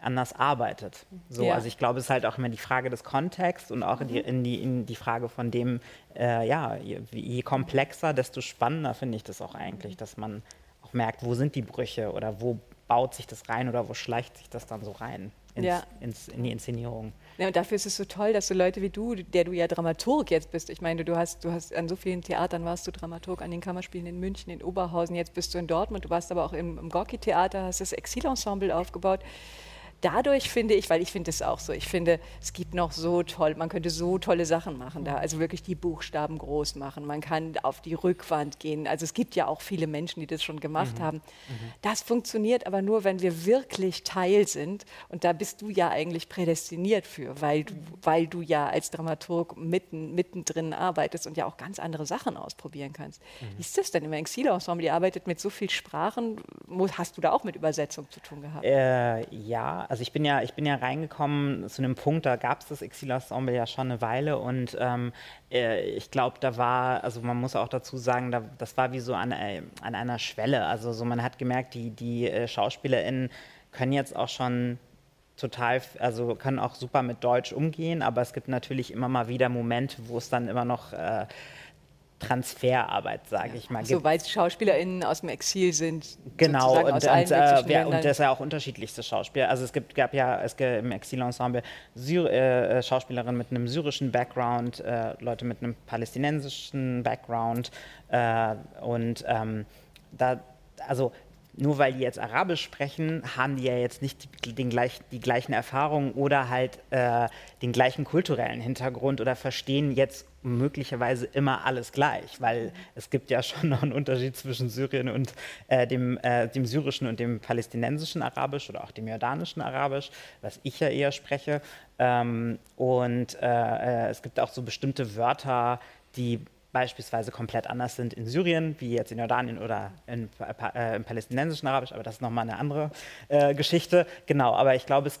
anders arbeitet. So, ja. Also ich glaube, es ist halt auch immer die Frage des Kontexts und auch mhm. in, die, in, die, in die Frage von dem, äh, ja, je, je, komplexer, desto spannender finde ich das auch eigentlich, dass man auch merkt, wo sind die Brüche oder wo baut sich das rein oder wo schleicht sich das dann so rein ins, ja. ins, in die Inszenierung. Ja, und dafür ist es so toll, dass so Leute wie du, der du ja Dramaturg jetzt bist, ich meine, du hast, du hast an so vielen Theatern warst du Dramaturg, an den Kammerspielen in München, in Oberhausen, jetzt bist du in Dortmund, du warst aber auch im, im Gorki-Theater, hast das Exilensemble aufgebaut dadurch finde ich, weil ich finde es auch so, ich finde, es gibt noch so toll, man könnte so tolle Sachen machen da, also wirklich die Buchstaben groß machen, man kann auf die Rückwand gehen, also es gibt ja auch viele Menschen, die das schon gemacht mhm. haben. Mhm. Das funktioniert aber nur, wenn wir wirklich Teil sind und da bist du ja eigentlich prädestiniert für, weil du, weil du ja als Dramaturg mitten, mittendrin arbeitest und ja auch ganz andere Sachen ausprobieren kannst. Mhm. Wie ist das denn im Exilensemble? Ihr arbeitet mit so vielen Sprachen, hast du da auch mit Übersetzung zu tun gehabt? Äh, ja, also ich bin ja, ich bin ja reingekommen zu einem Punkt, da gab es das Exil-Ensemble ja schon eine Weile und ähm, äh, ich glaube, da war, also man muss auch dazu sagen, da, das war wie so an, äh, an einer Schwelle. Also so man hat gemerkt, die, die äh, SchauspielerInnen können jetzt auch schon total, also können auch super mit Deutsch umgehen, aber es gibt natürlich immer mal wieder Momente, wo es dann immer noch äh, Transferarbeit, sage ich mal. So, weil SchauspielerInnen aus dem Exil sind. Genau, und, und, äh, wer, und das ist ja auch unterschiedlichste Schauspieler. Also es gibt, gab ja es gibt im Exilensemble äh, äh, Schauspielerinnen mit einem syrischen Background, äh, Leute mit einem palästinensischen Background äh, und ähm, da, also nur weil die jetzt Arabisch sprechen, haben die ja jetzt nicht die, den gleich, die gleichen Erfahrungen oder halt äh, den gleichen kulturellen Hintergrund oder verstehen jetzt möglicherweise immer alles gleich, weil es gibt ja schon noch einen Unterschied zwischen Syrien und äh, dem, äh, dem syrischen und dem palästinensischen Arabisch oder auch dem jordanischen Arabisch, was ich ja eher spreche. Ähm, und äh, äh es gibt auch so bestimmte Wörter, die beispielsweise komplett anders sind in Syrien, wie jetzt in Jordanien oder in, äh, im palästinensischen Arabisch, aber das ist nochmal eine andere äh, Geschichte. Genau, aber ich glaube, es,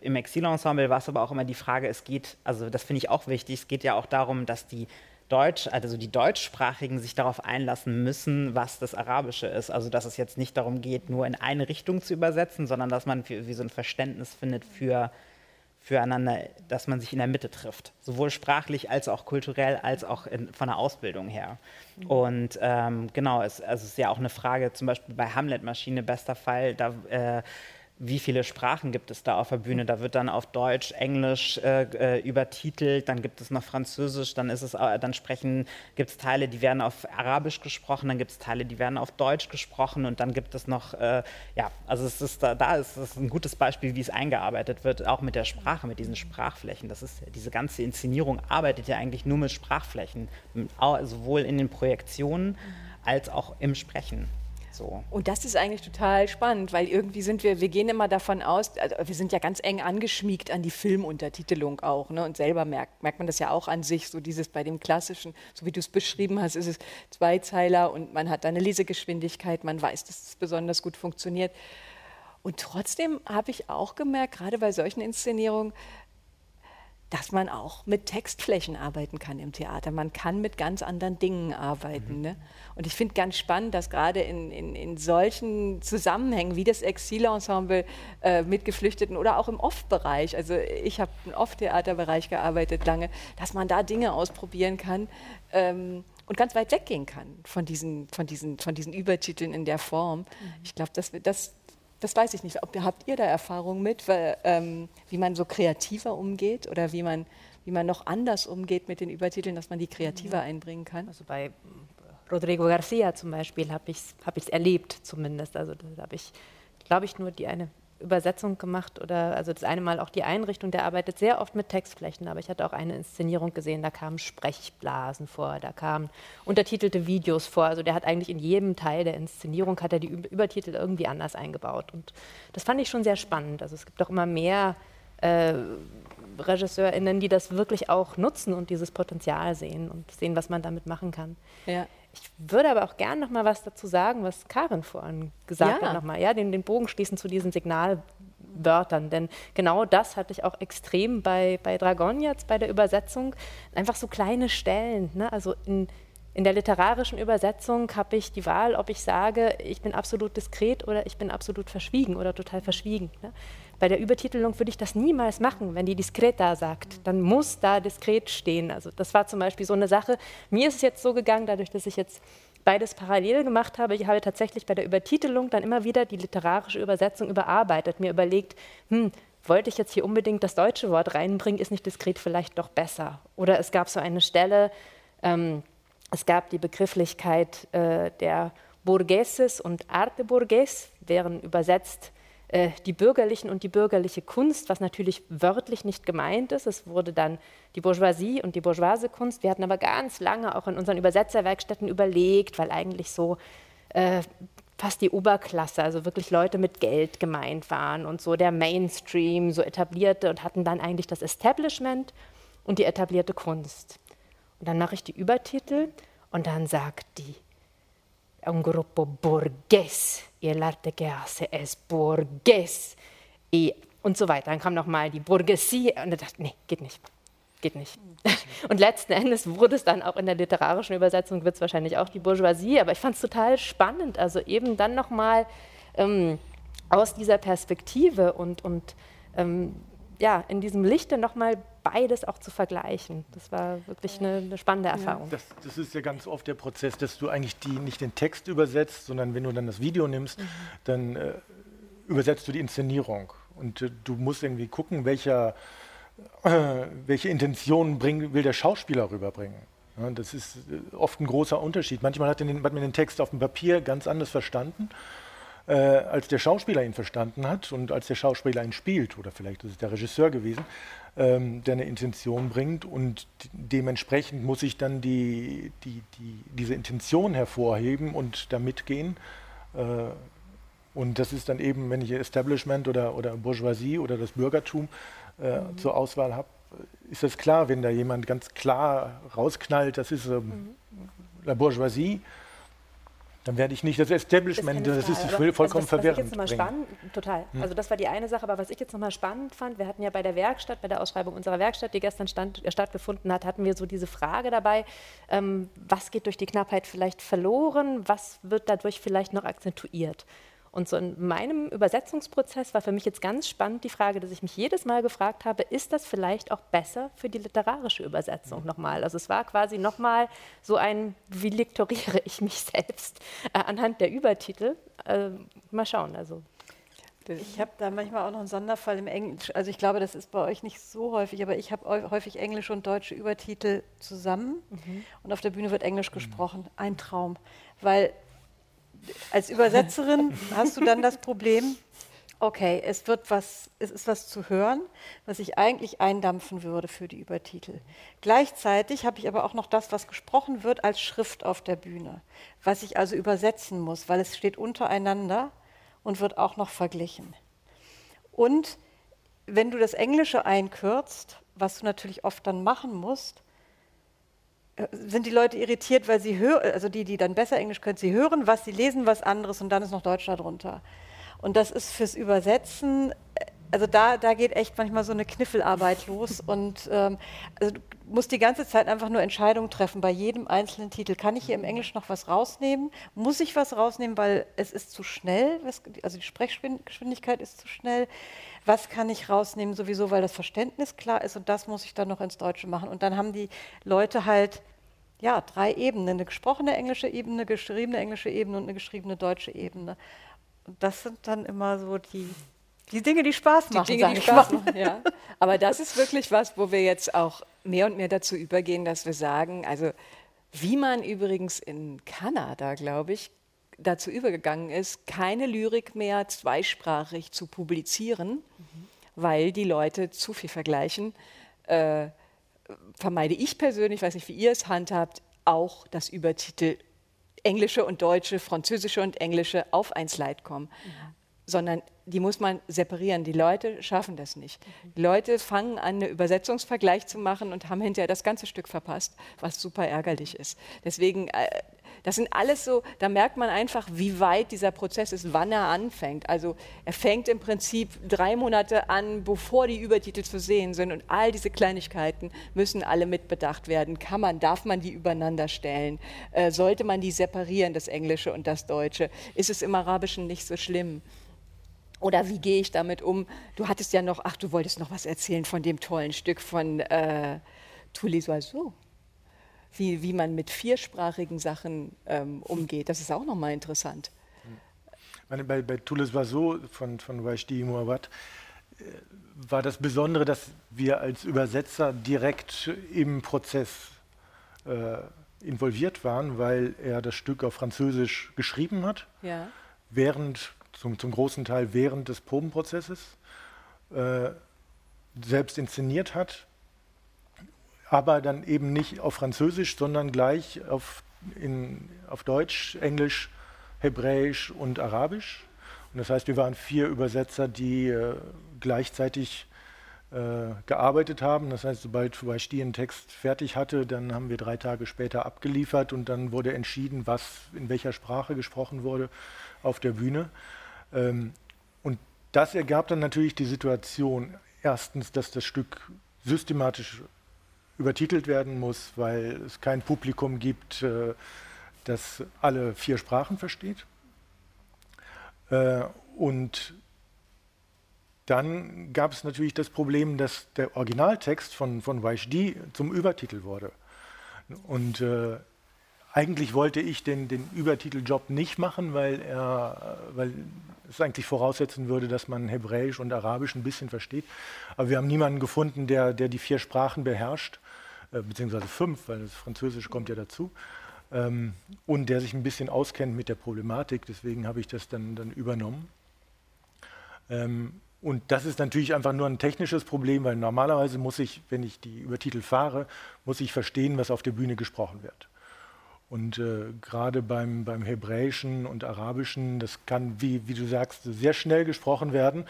im Exilensemble war es aber auch immer die Frage, es geht, also das finde ich auch wichtig, es geht ja auch darum, dass die Deutsch, also die Deutschsprachigen sich darauf einlassen müssen, was das Arabische ist. Also dass es jetzt nicht darum geht, nur in eine Richtung zu übersetzen, sondern dass man wie, wie so ein Verständnis findet für füreinander, dass man sich in der Mitte trifft, sowohl sprachlich als auch kulturell, als auch in, von der Ausbildung her. Mhm. Und ähm, genau, es, also es ist ja auch eine Frage, zum Beispiel bei Hamlet-Maschine, bester Fall, da äh, wie viele Sprachen gibt es da auf der Bühne? Da wird dann auf Deutsch, Englisch äh, äh, übertitelt, dann gibt es noch Französisch, dann ist es, dann sprechen, gibt es Teile, die werden auf Arabisch gesprochen, dann gibt es Teile, die werden auf Deutsch gesprochen und dann gibt es noch, äh, ja, also es ist da, da ist es ein gutes Beispiel, wie es eingearbeitet wird, auch mit der Sprache, mit diesen Sprachflächen. Das ist diese ganze Inszenierung arbeitet ja eigentlich nur mit Sprachflächen, sowohl in den Projektionen als auch im Sprechen. So. Und das ist eigentlich total spannend, weil irgendwie sind wir, wir gehen immer davon aus, also wir sind ja ganz eng angeschmiegt an die Filmuntertitelung auch. Ne? Und selber merkt, merkt man das ja auch an sich, so dieses bei dem klassischen, so wie du es beschrieben hast, ist es Zweizeiler und man hat da eine Lesegeschwindigkeit, man weiß, dass es besonders gut funktioniert. Und trotzdem habe ich auch gemerkt, gerade bei solchen Inszenierungen, dass man auch mit Textflächen arbeiten kann im Theater. Man kann mit ganz anderen Dingen arbeiten. Mhm. Ne? Und ich finde ganz spannend, dass gerade in, in, in, solchen Zusammenhängen wie das Exilensemble äh, mit Geflüchteten oder auch im Off-Bereich, also ich habe im Off-Theaterbereich gearbeitet lange, dass man da Dinge ausprobieren kann. Ähm, und ganz weit weggehen kann von diesen, von diesen, von diesen Übertiteln in der Form. Mhm. Ich glaube, das, das, das weiß ich nicht. Ob, habt ihr da Erfahrung mit, weil, ähm, wie man so kreativer umgeht oder wie man, wie man noch anders umgeht mit den Übertiteln, dass man die kreativer ja. einbringen kann? Also bei Rodrigo Garcia zum Beispiel habe ich es hab erlebt zumindest. Also da habe ich, glaube ich, nur die eine Übersetzung gemacht oder also das eine Mal auch die Einrichtung, der arbeitet sehr oft mit Textflächen, aber ich hatte auch eine Inszenierung gesehen, da kamen Sprechblasen vor, da kamen untertitelte Videos vor. Also der hat eigentlich in jedem Teil der Inszenierung hat er die Übertitel irgendwie anders eingebaut. Und das fand ich schon sehr spannend. Also es gibt auch immer mehr äh, RegisseurInnen, die das wirklich auch nutzen und dieses Potenzial sehen und sehen, was man damit machen kann. Ja. Ich würde aber auch gerne noch mal was dazu sagen, was Karin vorhin gesagt ja. hat, noch mal, ja, den, den Bogen schließen zu diesen Signalwörtern, denn genau das hatte ich auch extrem bei, bei Dragon jetzt, bei der Übersetzung, einfach so kleine Stellen, ne? also in, in der literarischen Übersetzung habe ich die Wahl, ob ich sage, ich bin absolut diskret oder ich bin absolut verschwiegen oder total verschwiegen. Ne? Bei der Übertitelung würde ich das niemals machen, wenn die diskreta sagt. Dann muss da diskret stehen. Also das war zum Beispiel so eine Sache. Mir ist es jetzt so gegangen, dadurch, dass ich jetzt beides parallel gemacht habe. Ich habe tatsächlich bei der Übertitelung dann immer wieder die literarische Übersetzung überarbeitet, mir überlegt, hm, wollte ich jetzt hier unbedingt das deutsche Wort reinbringen, ist nicht diskret vielleicht doch besser? Oder es gab so eine Stelle, ähm, es gab die Begrifflichkeit äh, der Burgueses und Arte Burgues, wären übersetzt äh, die bürgerlichen und die bürgerliche Kunst, was natürlich wörtlich nicht gemeint ist. Es wurde dann die Bourgeoisie und die bourgeoise Kunst. Wir hatten aber ganz lange auch in unseren Übersetzerwerkstätten überlegt, weil eigentlich so äh, fast die Oberklasse, also wirklich Leute mit Geld gemeint waren und so der Mainstream, so etablierte und hatten dann eigentlich das Establishment und die etablierte Kunst. Und dann mache ich die Übertitel und dann sagt die un gruppo borghese e l'arte che hace es borghese e und so weiter. Dann kam nochmal die Bourgeoisie und ich dachte, nee, geht nicht. Geht nicht. Und letzten Endes wurde es dann auch in der literarischen Übersetzung, wird es wahrscheinlich auch die Bourgeoisie, aber ich fand es total spannend. Also eben dann nochmal ähm, aus dieser Perspektive und, und ähm, ja, in diesem Lichte nochmal beides auch zu vergleichen. Das war wirklich eine, eine spannende Erfahrung. Das, das, ist ja ganz oft der Prozess, dass du eigentlich die, nicht den Text übersetzt, sondern wenn du dann das Video nimmst, mhm. dann äh, übersetzt du die Inszenierung. Und äh, du musst irgendwie gucken, welcher, äh, welche Intentionen bring, will der Schauspieler rüberbringen. Ja, das ist äh, oft ein großer Unterschied. Manchmal hat, den, hat man den Text auf dem Papier ganz anders verstanden äh, als der Schauspieler ihn verstanden hat und als der Schauspieler ihn spielt, oder vielleicht ist es der Regisseur gewesen, ähm, der eine Intention bringt und dementsprechend muss ich dann die, die, die, diese Intention hervorheben und da mitgehen. Äh, und das ist dann eben, wenn ich Establishment oder, oder Bourgeoisie oder das Bürgertum äh, mhm. zur Auswahl habe, ist das klar, wenn da jemand ganz klar rausknallt, das ist ähm, mhm. la Bourgeoisie, dann werde ich nicht das Establishment, das, das ist vollkommen also was, verwirrend. Was ich jetzt nochmal spannend, total. Hm. Also das war die eine Sache, aber was ich jetzt nochmal spannend fand, wir hatten ja bei der Werkstatt, bei der Ausschreibung unserer Werkstatt, die gestern stand, äh, stattgefunden hat, hatten wir so diese Frage dabei, ähm, was geht durch die Knappheit vielleicht verloren, was wird dadurch vielleicht noch akzentuiert. Und so in meinem Übersetzungsprozess war für mich jetzt ganz spannend die Frage, dass ich mich jedes Mal gefragt habe, ist das vielleicht auch besser für die literarische Übersetzung nochmal? Also es war quasi nochmal so ein, wie lektoriere ich mich selbst äh, anhand der Übertitel? Äh, mal schauen, also. Ich habe da manchmal auch noch einen Sonderfall im Englisch. Also ich glaube, das ist bei euch nicht so häufig, aber ich habe häufig englische und deutsche Übertitel zusammen mhm. und auf der Bühne wird Englisch gesprochen. Ein Traum, weil als Übersetzerin hast du dann das Problem, okay, es wird was, es ist was zu hören, was ich eigentlich eindampfen würde für die Übertitel. Gleichzeitig habe ich aber auch noch das, was gesprochen wird, als Schrift auf der Bühne, was ich also übersetzen muss, weil es steht untereinander und wird auch noch verglichen. Und wenn du das Englische einkürzt, was du natürlich oft dann machen musst, sind die Leute irritiert, weil sie hören, also die, die dann besser Englisch können, sie hören was, sie lesen was anderes und dann ist noch Deutsch darunter. Und das ist fürs Übersetzen, also da, da geht echt manchmal so eine Kniffelarbeit los und ähm, also du musst die ganze Zeit einfach nur Entscheidungen treffen bei jedem einzelnen Titel. Kann ich hier im Englisch noch was rausnehmen? Muss ich was rausnehmen, weil es ist zu schnell, also die Sprechgeschwindigkeit ist zu schnell? Was kann ich rausnehmen sowieso, weil das Verständnis klar ist und das muss ich dann noch ins Deutsche machen. Und dann haben die Leute halt ja, drei Ebenen, eine gesprochene englische Ebene, geschriebene englische Ebene und eine geschriebene deutsche Ebene. Und das sind dann immer so die, die Dinge, die Spaß machen. Die Dinge, die Spaß machen, ja. Aber das ist wirklich was, wo wir jetzt auch mehr und mehr dazu übergehen, dass wir sagen, also wie man übrigens in Kanada, glaube ich, dazu übergegangen ist, keine Lyrik mehr zweisprachig zu publizieren, mhm. weil die Leute zu viel vergleichen. Äh, vermeide ich persönlich, weiß nicht, wie ihr es handhabt, auch das Übertitel englische und deutsche, französische und englische auf ein Slide kommen. Mhm sondern die muss man separieren. Die Leute schaffen das nicht. Die Leute fangen an, einen Übersetzungsvergleich zu machen und haben hinterher das ganze Stück verpasst, was super ärgerlich ist. Deswegen, äh, das sind alles so, da merkt man einfach, wie weit dieser Prozess ist, wann er anfängt. Also er fängt im Prinzip drei Monate an, bevor die Übertitel zu sehen sind und all diese Kleinigkeiten müssen alle mitbedacht werden. Kann man, darf man die übereinander stellen? Äh, sollte man die separieren, das Englische und das Deutsche? Ist es im Arabischen nicht so schlimm? Oder wie gehe ich damit um? Du hattest ja noch, ach, du wolltest noch was erzählen von dem tollen Stück von äh, Tous les. Wie, wie man mit viersprachigen Sachen ähm, umgeht. Das ist auch nochmal interessant. Meine, bei, bei Tous les oiseaux von, von Wajdi Mouawad äh, war das Besondere, dass wir als Übersetzer direkt im Prozess äh, involviert waren, weil er das Stück auf Französisch geschrieben hat, ja. während zum, zum großen Teil während des Probenprozesses äh, selbst inszeniert hat, aber dann eben nicht auf Französisch, sondern gleich auf, in, auf Deutsch, Englisch, Hebräisch und Arabisch. Und das heißt, wir waren vier Übersetzer, die äh, gleichzeitig äh, gearbeitet haben. Das heißt, sobald Wajdi einen Text fertig hatte, dann haben wir drei Tage später abgeliefert und dann wurde entschieden, was in welcher Sprache gesprochen wurde auf der Bühne. Ähm, und das ergab dann natürlich die Situation, erstens, dass das Stück systematisch übertitelt werden muss, weil es kein Publikum gibt, äh, das alle vier Sprachen versteht. Äh, und dann gab es natürlich das Problem, dass der Originaltext von, von Vaishdi zum Übertitel wurde. Und äh, eigentlich wollte ich den, den Übertiteljob nicht machen, weil, er, weil es eigentlich voraussetzen würde, dass man Hebräisch und Arabisch ein bisschen versteht. Aber wir haben niemanden gefunden, der, der die vier Sprachen beherrscht, äh, beziehungsweise fünf, weil das Französische kommt ja dazu, ähm, und der sich ein bisschen auskennt mit der Problematik. Deswegen habe ich das dann, dann übernommen. Ähm, und das ist natürlich einfach nur ein technisches Problem, weil normalerweise muss ich, wenn ich die Übertitel fahre, muss ich verstehen, was auf der Bühne gesprochen wird. Und äh, gerade beim, beim Hebräischen und Arabischen, das kann, wie, wie du sagst, sehr schnell gesprochen werden.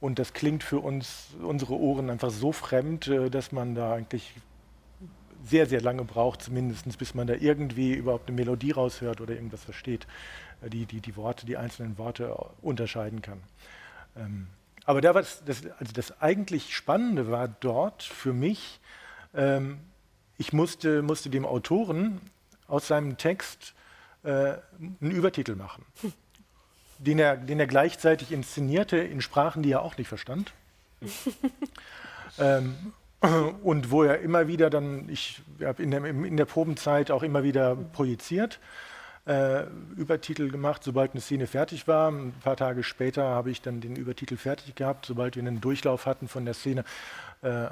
Und das klingt für uns, unsere Ohren einfach so fremd, äh, dass man da eigentlich sehr, sehr lange braucht, zumindest bis man da irgendwie überhaupt eine Melodie raushört oder irgendwas versteht, äh, die, die die Worte, die einzelnen Worte unterscheiden kann. Ähm, aber da das, das, also das eigentlich Spannende war dort für mich, ähm, ich musste, musste dem Autoren aus seinem Text äh, einen Übertitel machen, den, er, den er gleichzeitig inszenierte in Sprachen, die er auch nicht verstand. ähm, und wo er immer wieder dann, ich habe in der, in der Probenzeit auch immer wieder projiziert, äh, Übertitel gemacht, sobald eine Szene fertig war. Ein paar Tage später habe ich dann den Übertitel fertig gehabt. Sobald wir einen Durchlauf hatten von der Szene, äh,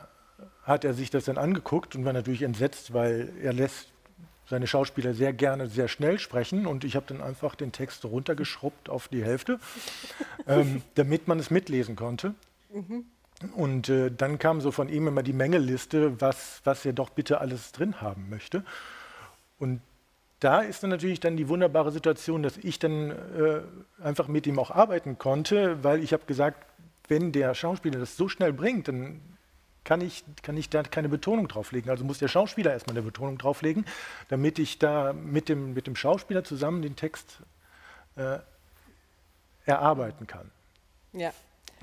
hat er sich das dann angeguckt und war natürlich entsetzt, weil er lässt seine Schauspieler sehr gerne sehr schnell sprechen und ich habe dann einfach den Text runtergeschrubbt auf die Hälfte, ähm, damit man es mitlesen konnte. Mhm. Und äh, dann kam so von ihm immer die Mängeliste, was, was er doch bitte alles drin haben möchte. Und da ist dann natürlich dann die wunderbare Situation, dass ich dann äh, einfach mit ihm auch arbeiten konnte, weil ich habe gesagt, wenn der Schauspieler das so schnell bringt, dann kann ich, kann ich da keine Betonung drauflegen. Also muss der Schauspieler erstmal eine Betonung drauflegen, damit ich da mit dem, mit dem Schauspieler zusammen den Text äh, erarbeiten kann. Ja.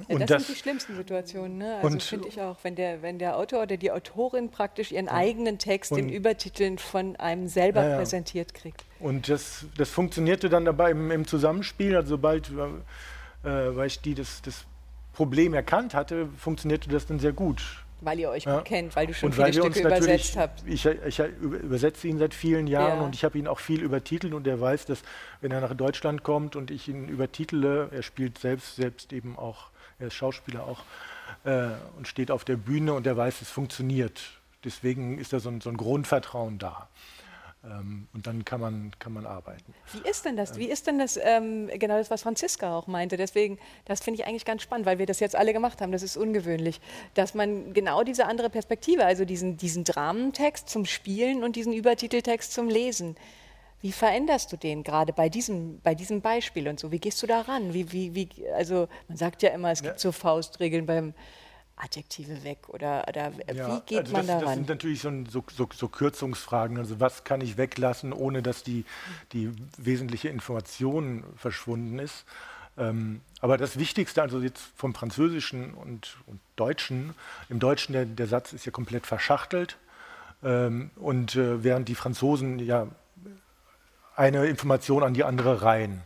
Ja, das, das, sind die schlimmsten Situationen. Ne? Also finde ich auch, wenn der, wenn der Autor oder die Autorin praktisch ihren eigenen Text in Übertiteln von einem selber ja, präsentiert kriegt. Und das, das funktionierte dann dabei im, im Zusammenspiel. Also sobald, äh, weil ich die das, das Problem erkannt hatte, funktionierte das dann sehr gut. Weil ihr euch ja. gut kennt, weil du schon und viele Stücke übersetzt habt. Ich, ich, übersetze ihn seit vielen Jahren ja. und ich habe ihn auch viel übertitelt und er weiß, dass wenn er nach Deutschland kommt und ich ihn übertitele, er spielt selbst, selbst eben auch, er ist Schauspieler auch äh, und steht auf der Bühne und er weiß, es funktioniert. Deswegen ist da so ein, so ein Grundvertrauen da. Ähm, und dann kann man, kann man arbeiten. Wie ist denn das? Wie ist denn das, ähm, genau das, was Franziska auch meinte? Deswegen, das finde ich eigentlich ganz spannend, weil wir das jetzt alle gemacht haben. Das ist ungewöhnlich, dass man genau diese andere Perspektive, also diesen, diesen Dramentext zum Spielen und diesen Übertiteltext zum Lesen. Wie veränderst du den gerade bei diesem, bei diesem Beispiel und so? Wie gehst du da ran? Wie, wie, wie, also man sagt ja immer, es gibt ja. so Faustregeln beim Adjektive weg oder, oder ja, wie geht also man das, daran? Das sind natürlich so, so, so, Kürzungsfragen. Also was kann ich weglassen, ohne dass die, die wesentliche Information verschwunden ist? Ähm, aber das Wichtigste, also jetzt vom Französischen und, und Deutschen, im Deutschen der, der, Satz ist ja komplett verschachtelt. Ähm, und äh, während die Franzosen ja eine Information an die andere reihen.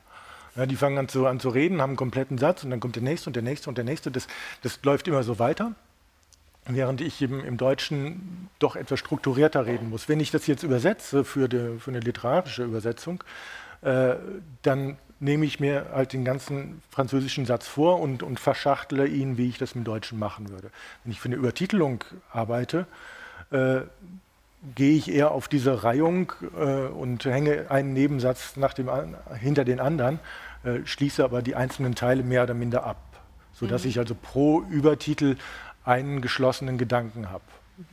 Ja, die fangen an zu, an zu reden, haben einen kompletten Satz und dann kommt der nächste und der nächste und der nächste. Das, das läuft immer so weiter, während ich im, im Deutschen doch etwas strukturierter reden muss. Wenn ich das jetzt übersetze für, die, für eine literarische Übersetzung, äh, dann nehme ich mir halt den ganzen französischen Satz vor und, und verschachtle ihn, wie ich das im Deutschen machen würde. Wenn ich für eine Übertitelung arbeite, äh, gehe ich eher auf diese Reihung äh, und hänge einen Nebensatz nach dem, hinter den anderen, äh, schließe aber die einzelnen Teile mehr oder minder ab, sodass mhm. ich also pro Übertitel einen geschlossenen Gedanken habe. Mhm.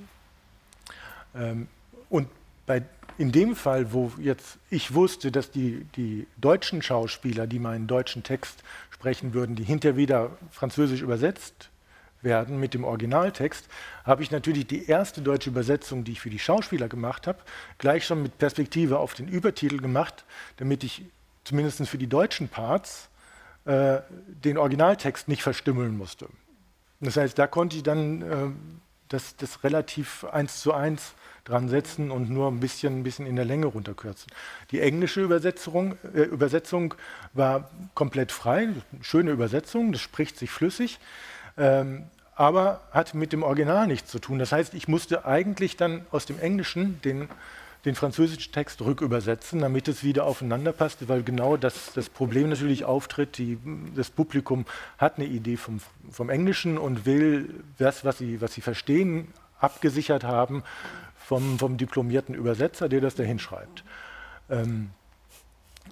Ähm, und bei, in dem Fall, wo jetzt ich wusste, dass die, die deutschen Schauspieler, die meinen deutschen Text sprechen würden, die hinterher wieder französisch übersetzt werden mit dem Originaltext, habe ich natürlich die erste deutsche Übersetzung, die ich für die Schauspieler gemacht habe, gleich schon mit Perspektive auf den Übertitel gemacht, damit ich zumindest für die deutschen Parts äh, den Originaltext nicht verstümmeln musste. Das heißt, da konnte ich dann äh, das, das relativ eins zu eins dran setzen und nur ein bisschen, ein bisschen in der Länge runterkürzen. Die englische Übersetzung, äh, Übersetzung war komplett frei, schöne Übersetzung, das spricht sich flüssig. Ähm, aber hat mit dem Original nichts zu tun. Das heißt, ich musste eigentlich dann aus dem Englischen den, den französischen Text rückübersetzen, damit es wieder aufeinander passt, weil genau das, das Problem natürlich auftritt. Die, das Publikum hat eine Idee vom, vom Englischen und will das, was sie, was sie verstehen, abgesichert haben vom, vom diplomierten Übersetzer, der das da hinschreibt. Ähm,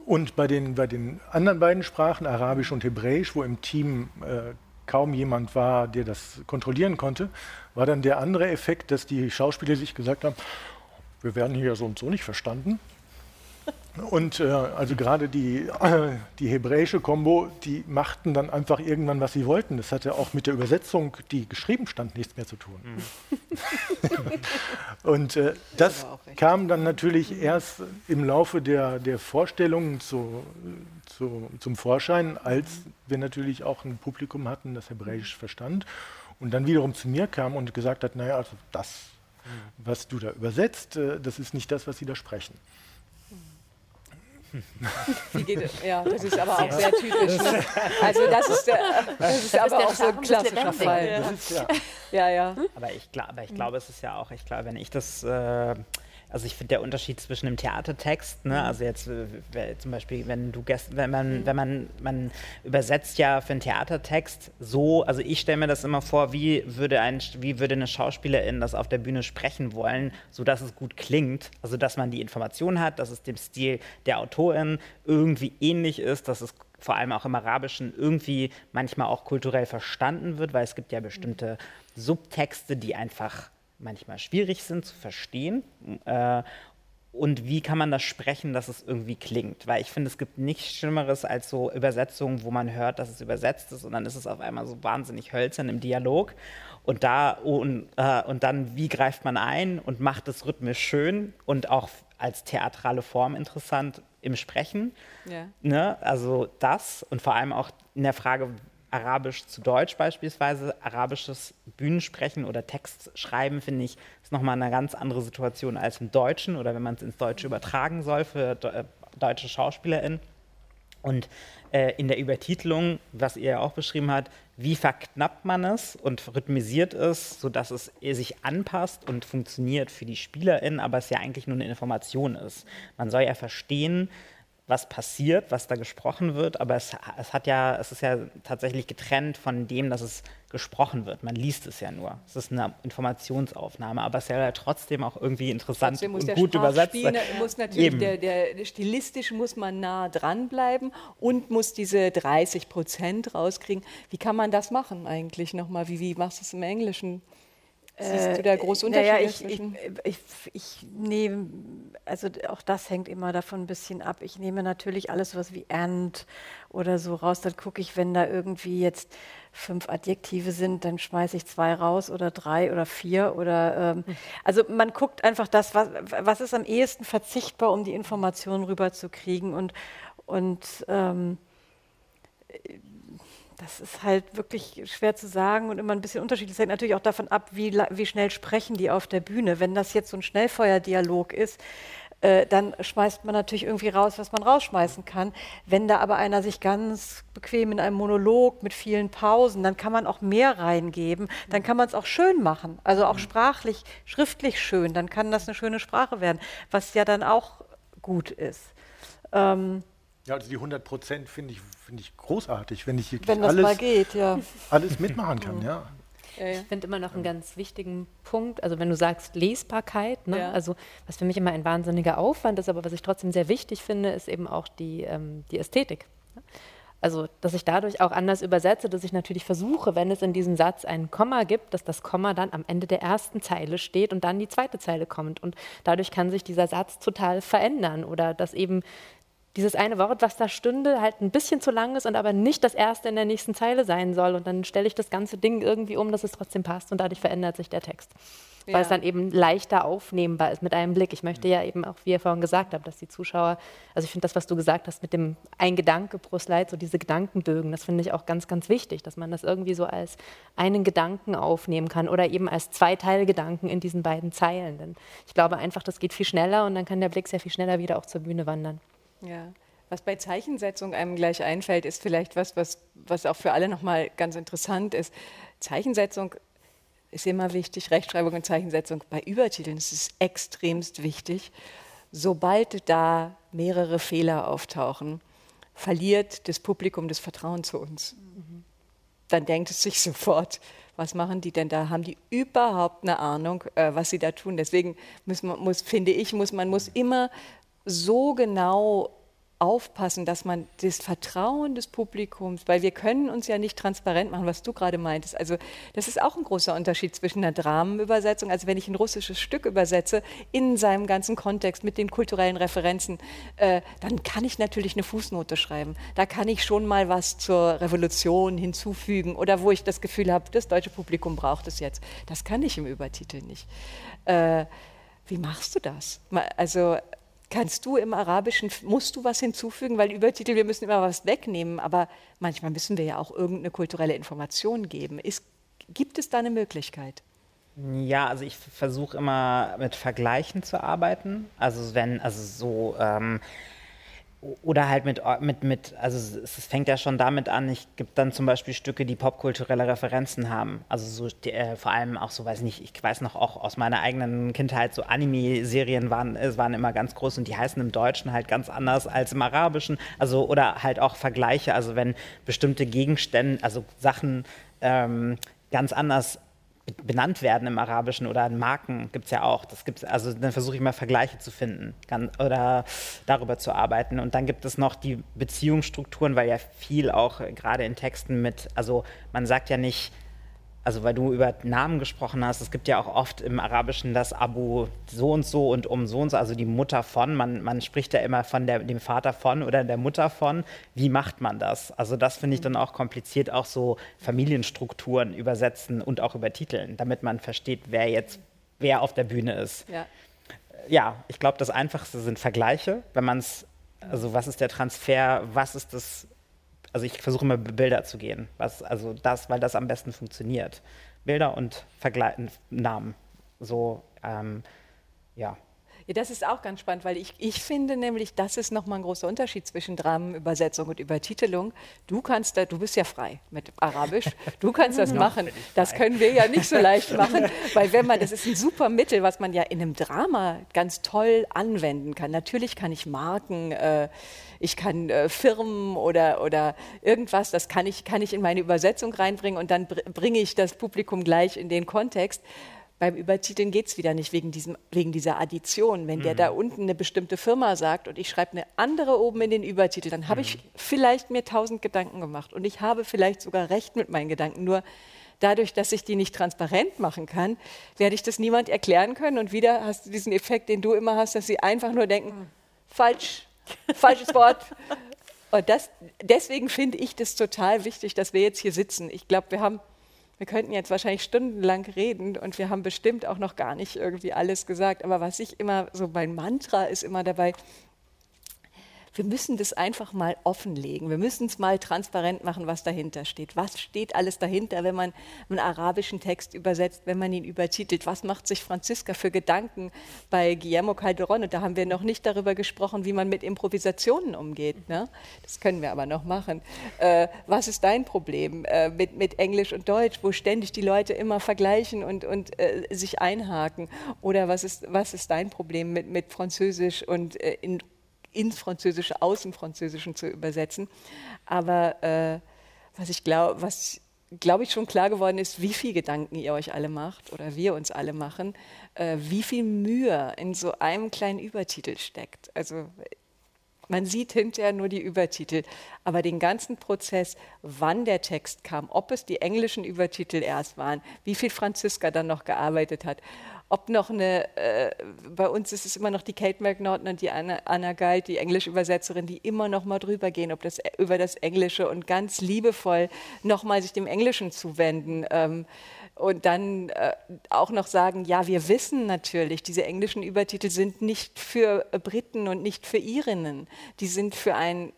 und bei den, bei den anderen beiden Sprachen, Arabisch und Hebräisch, wo im Team äh, kaum jemand war, der das kontrollieren konnte, war dann der andere Effekt, dass die Schauspieler sich gesagt haben, wir werden hier so und so nicht verstanden. Und äh, also gerade die, äh, die hebräische Kombo, die machten dann einfach irgendwann, was sie wollten. Das hatte auch mit der Übersetzung, die geschrieben stand, nichts mehr zu tun. Mhm. und äh, das, das kam dann natürlich erst im Laufe der, der Vorstellungen zu, zu, zum Vorschein, als wir natürlich auch ein Publikum hatten, das Hebräisch verstand. Und dann wiederum zu mir kam und gesagt hat, naja, also das, mhm. was du da übersetzt, äh, das ist nicht das, was sie da sprechen. Wie geht es? Ja, das ist aber auch sehr typisch. Ne? Also das ist, der, das ist aber auch so ein klassischer Fall. Ja. Ist, ja. ja, ja. Aber ich, glaub, aber ich glaube, es ist ja auch, ich glaube, wenn ich das äh, also ich finde der Unterschied zwischen dem Theatertext, ne, mhm. also jetzt äh, zum Beispiel, wenn du gest, wenn man, mhm. wenn man, man übersetzt ja für einen Theatertext so, also ich stelle mir das immer vor, wie würde ein, wie würde eine Schauspielerin das auf der Bühne sprechen wollen, sodass es gut klingt, also dass man die Information hat, dass es dem Stil der Autorin irgendwie ähnlich ist, dass es vor allem auch im Arabischen irgendwie manchmal auch kulturell verstanden wird, weil es gibt ja bestimmte Subtexte, die einfach manchmal schwierig sind zu verstehen. Äh, und wie kann man das sprechen, dass es irgendwie klingt? Weil ich finde, es gibt nichts Schlimmeres als so Übersetzungen, wo man hört, dass es übersetzt ist und dann ist es auf einmal so wahnsinnig hölzern im Dialog. Und da und, äh, und dann, wie greift man ein und macht es rhythmisch schön und auch als theatrale Form interessant im Sprechen. Ja. Ne? Also das und vor allem auch in der Frage, Arabisch zu Deutsch beispielsweise, arabisches Bühnensprechen oder Textschreiben, finde ich, ist nochmal eine ganz andere Situation als im Deutschen oder wenn man es ins Deutsche übertragen soll für äh, deutsche SchauspielerInnen. Und äh, in der Übertitelung, was ihr ja auch beschrieben habt, wie verknappt man es und rhythmisiert es, sodass es sich anpasst und funktioniert für die SpielerInnen, aber es ja eigentlich nur eine Information ist. Man soll ja verstehen, was passiert, was da gesprochen wird, aber es, es, hat ja, es ist ja tatsächlich getrennt von dem, dass es gesprochen wird. Man liest es ja nur. Es ist eine Informationsaufnahme, aber es ist ja trotzdem auch irgendwie interessant Trotzdem und gut übersetzt sein. Muss natürlich Eben. der, der, stilistisch muss man nah dranbleiben und muss diese 30 Prozent rauskriegen. Wie kann man das machen eigentlich nochmal? Wie, wie machst du es im Englischen? Siehst du da große Unterschiede? Naja, ich, ich, ich, ich nehme, also auch das hängt immer davon ein bisschen ab. Ich nehme natürlich alles was wie and oder so raus. Dann gucke ich, wenn da irgendwie jetzt fünf Adjektive sind, dann schmeiße ich zwei raus oder drei oder vier oder ähm, also man guckt einfach das, was, was ist am ehesten verzichtbar, um die Informationen rüberzukriegen und und ähm, das ist halt wirklich schwer zu sagen und immer ein bisschen unterschiedlich. Das hängt natürlich auch davon ab, wie, wie schnell sprechen die auf der Bühne. Wenn das jetzt so ein Schnellfeuerdialog ist, äh, dann schmeißt man natürlich irgendwie raus, was man rausschmeißen kann. Wenn da aber einer sich ganz bequem in einem Monolog mit vielen Pausen, dann kann man auch mehr reingeben. Dann kann man es auch schön machen, also auch sprachlich, schriftlich schön. Dann kann das eine schöne Sprache werden, was ja dann auch gut ist. Ähm, Ja, also die 100 Prozent finde ich, finde ich großartig, wenn ich wirklich wenn das mal alles, geht, ja. alles mitmachen kann, ja. Ja, ja. Ich finde immer noch einen ganz wichtigen Punkt, also wenn du sagst Lesbarkeit, ne? Ja. also was für mich immer ein wahnsinniger Aufwand ist, aber was ich trotzdem sehr wichtig finde, ist eben auch die, ähm, die Ästhetik. ne? Also, dass ich dadurch auch anders übersetze, dass ich natürlich versuche, wenn es in diesem Satz ein Komma gibt, dass das Komma dann am Ende der ersten Zeile steht und dann die zweite Zeile kommt. Und dadurch kann sich dieser Satz total verändern oder dass eben dieses eine Wort, was da stünde, halt ein bisschen zu lang ist und aber nicht das erste in der nächsten Zeile sein soll. Und dann stelle ich das ganze Ding irgendwie um, dass es trotzdem passt und dadurch verändert sich der Text. Weil Ja. es dann eben leichter aufnehmbar ist mit einem Blick. Ich möchte ja eben auch, wie ihr vorhin gesagt habt, dass die Zuschauer, also ich finde das, was du gesagt hast mit dem ein Gedanke pro Slide, so diese Gedankenbögen, das finde ich auch ganz, ganz wichtig, dass man das irgendwie so als einen Gedanken aufnehmen kann oder eben als Zweiteilgedanken in diesen beiden Zeilen. Denn ich glaube einfach, das geht viel schneller und dann kann der Blick sehr viel schneller wieder auch zur Bühne wandern. Ja. Was bei Zeichensetzung einem gleich einfällt, ist vielleicht was, was, was auch für alle nochmal ganz interessant ist. Zeichensetzung ist immer wichtig, Rechtschreibung und Zeichensetzung. Bei Übertiteln ist es extremst wichtig. Sobald da mehrere Fehler auftauchen, verliert das Publikum das Vertrauen zu uns. Dann denkt es sich sofort, was machen die denn da? Haben die überhaupt eine Ahnung, äh, was sie da tun? Deswegen muss man, muss, finde ich, muss man muss immer so genau aufpassen, dass man das Vertrauen des Publikums, weil wir können uns ja nicht transparent machen, was du gerade meintest. Also das ist auch ein großer Unterschied zwischen einer Dramenübersetzung, also wenn ich ein russisches Stück übersetze, in seinem ganzen Kontext mit den kulturellen Referenzen, äh, dann kann ich natürlich eine Fußnote schreiben. Da kann ich schon mal was zur Revolution hinzufügen oder wo ich das Gefühl habe, das deutsche Publikum braucht es jetzt. Das kann ich im Übertitel nicht. Äh, wie machst du das? Also Kannst du im Arabischen, musst du was hinzufügen? Weil Übertitel, wir müssen immer was wegnehmen, aber manchmal müssen wir ja auch irgendeine kulturelle Information geben. Ist, gibt es da eine Möglichkeit? Ja, also ich versuche immer mit Vergleichen zu arbeiten. Also wenn, also so, ähm, oder halt mit, mit, mit, also es, es fängt ja schon damit an, ich gibt dann zum Beispiel Stücke, die popkulturelle Referenzen haben. Also so die, äh, vor allem auch so, weiß nicht, ich weiß noch auch aus meiner eigenen Kindheit, so Anime-Serien waren, äh, waren immer ganz groß und die heißen im Deutschen halt ganz anders als im Arabischen. Also oder halt auch Vergleiche, also wenn bestimmte Gegenstände, also Sachen ähm, ganz anders benannt werden im Arabischen oder Marken gibt es ja auch. Das gibt's, also dann versuche ich mal Vergleiche zu finden gan- oder darüber zu arbeiten. Und dann gibt es noch die Beziehungsstrukturen, weil ja viel auch gerade in Texten mit, also man sagt ja nicht, also weil du über Namen gesprochen hast, es gibt ja auch oft im Arabischen das Abu so und so und um so und so, also die Mutter von, man, man spricht ja immer von der, dem Vater von oder der Mutter von. Wie macht man das? Also das finde ich dann auch kompliziert, auch so Familienstrukturen übersetzen und auch übertiteln, damit man versteht, wer jetzt, wer auf der Bühne ist Ja. ja, ich glaube, das Einfachste sind Vergleiche, wenn man es, also was ist der Transfer, was ist das, also ich versuche immer Bilder zu gehen, was, also das, weil das am besten funktioniert. Bilder und Vergleich, Namen, so, ähm, ja. Ja, das ist auch ganz spannend, weil ich, ich finde nämlich, das ist nochmal ein großer Unterschied zwischen Dramenübersetzung und Übertitelung. Du kannst da, du bist ja frei mit Arabisch, du kannst das machen. Das können wir ja nicht so leicht machen, weil wenn man, das ist ein super Mittel, was man ja in einem Drama ganz toll anwenden kann. Natürlich kann ich Marken, äh, ich kann äh, Firmen oder, oder irgendwas, das kann ich, kann ich in meine Übersetzung reinbringen und dann br bringe ich das Publikum gleich in den Kontext. Beim Übertiteln geht es wieder nicht wegen, diesem, wegen dieser Addition. Wenn mhm. der da unten eine bestimmte Firma sagt und ich schreibe eine andere oben in den Übertitel, dann habe mhm. ich vielleicht mir tausend Gedanken gemacht und ich habe vielleicht sogar recht mit meinen Gedanken. Nur dadurch, dass ich die nicht transparent machen kann, werde ich das niemand erklären können. Und wieder hast du diesen Effekt, den du immer hast, dass sie einfach nur denken, mhm. falsch, falsches Wort. Und das, deswegen finde ich das total wichtig, dass wir jetzt hier sitzen. Ich glaube, wir haben wir könnten jetzt wahrscheinlich stundenlang reden und wir haben bestimmt auch noch gar nicht irgendwie alles gesagt. Aber was ich immer so mein Mantra ist immer dabei, wir müssen das einfach mal offenlegen. Wir müssen es mal transparent machen, was dahinter steht. Was steht alles dahinter, wenn man einen arabischen Text übersetzt, wenn man ihn übertitelt? Was macht sich Franziska für Gedanken bei Guillermo Calderón? Und da haben wir noch nicht darüber gesprochen, wie man mit Improvisationen umgeht. Ne? Das können wir aber noch machen. Äh, was ist dein Problem äh, mit, mit Englisch und Deutsch, wo ständig die Leute immer vergleichen und, und äh, sich einhaken? Oder was ist, was ist dein Problem mit, mit Französisch und äh, in ins Französische aus dem Französischen zu übersetzen. Aber äh, was ich glaube, was glaube ich schon klar geworden ist, wie viel Gedanken ihr euch alle macht oder wir uns alle machen, äh, wie viel Mühe in so einem kleinen Übertitel steckt. Also man sieht hinterher nur die Übertitel, aber den ganzen Prozess, wann der Text kam, ob es die englischen Übertitel erst waren, wie viel Franziska dann noch gearbeitet hat ob noch eine, äh, bei uns ist es immer noch die Kate McNaughton und die Anna, Anna Galt, die Englisch-Übersetzerin, die immer noch mal drüber gehen, ob das über das Englische und ganz liebevoll noch mal sich dem Englischen zuwenden. Ähm, und dann äh, auch noch sagen, ja, wir wissen natürlich, diese englischen Übertitel sind nicht für Briten und nicht für Irinnen, die sind für ein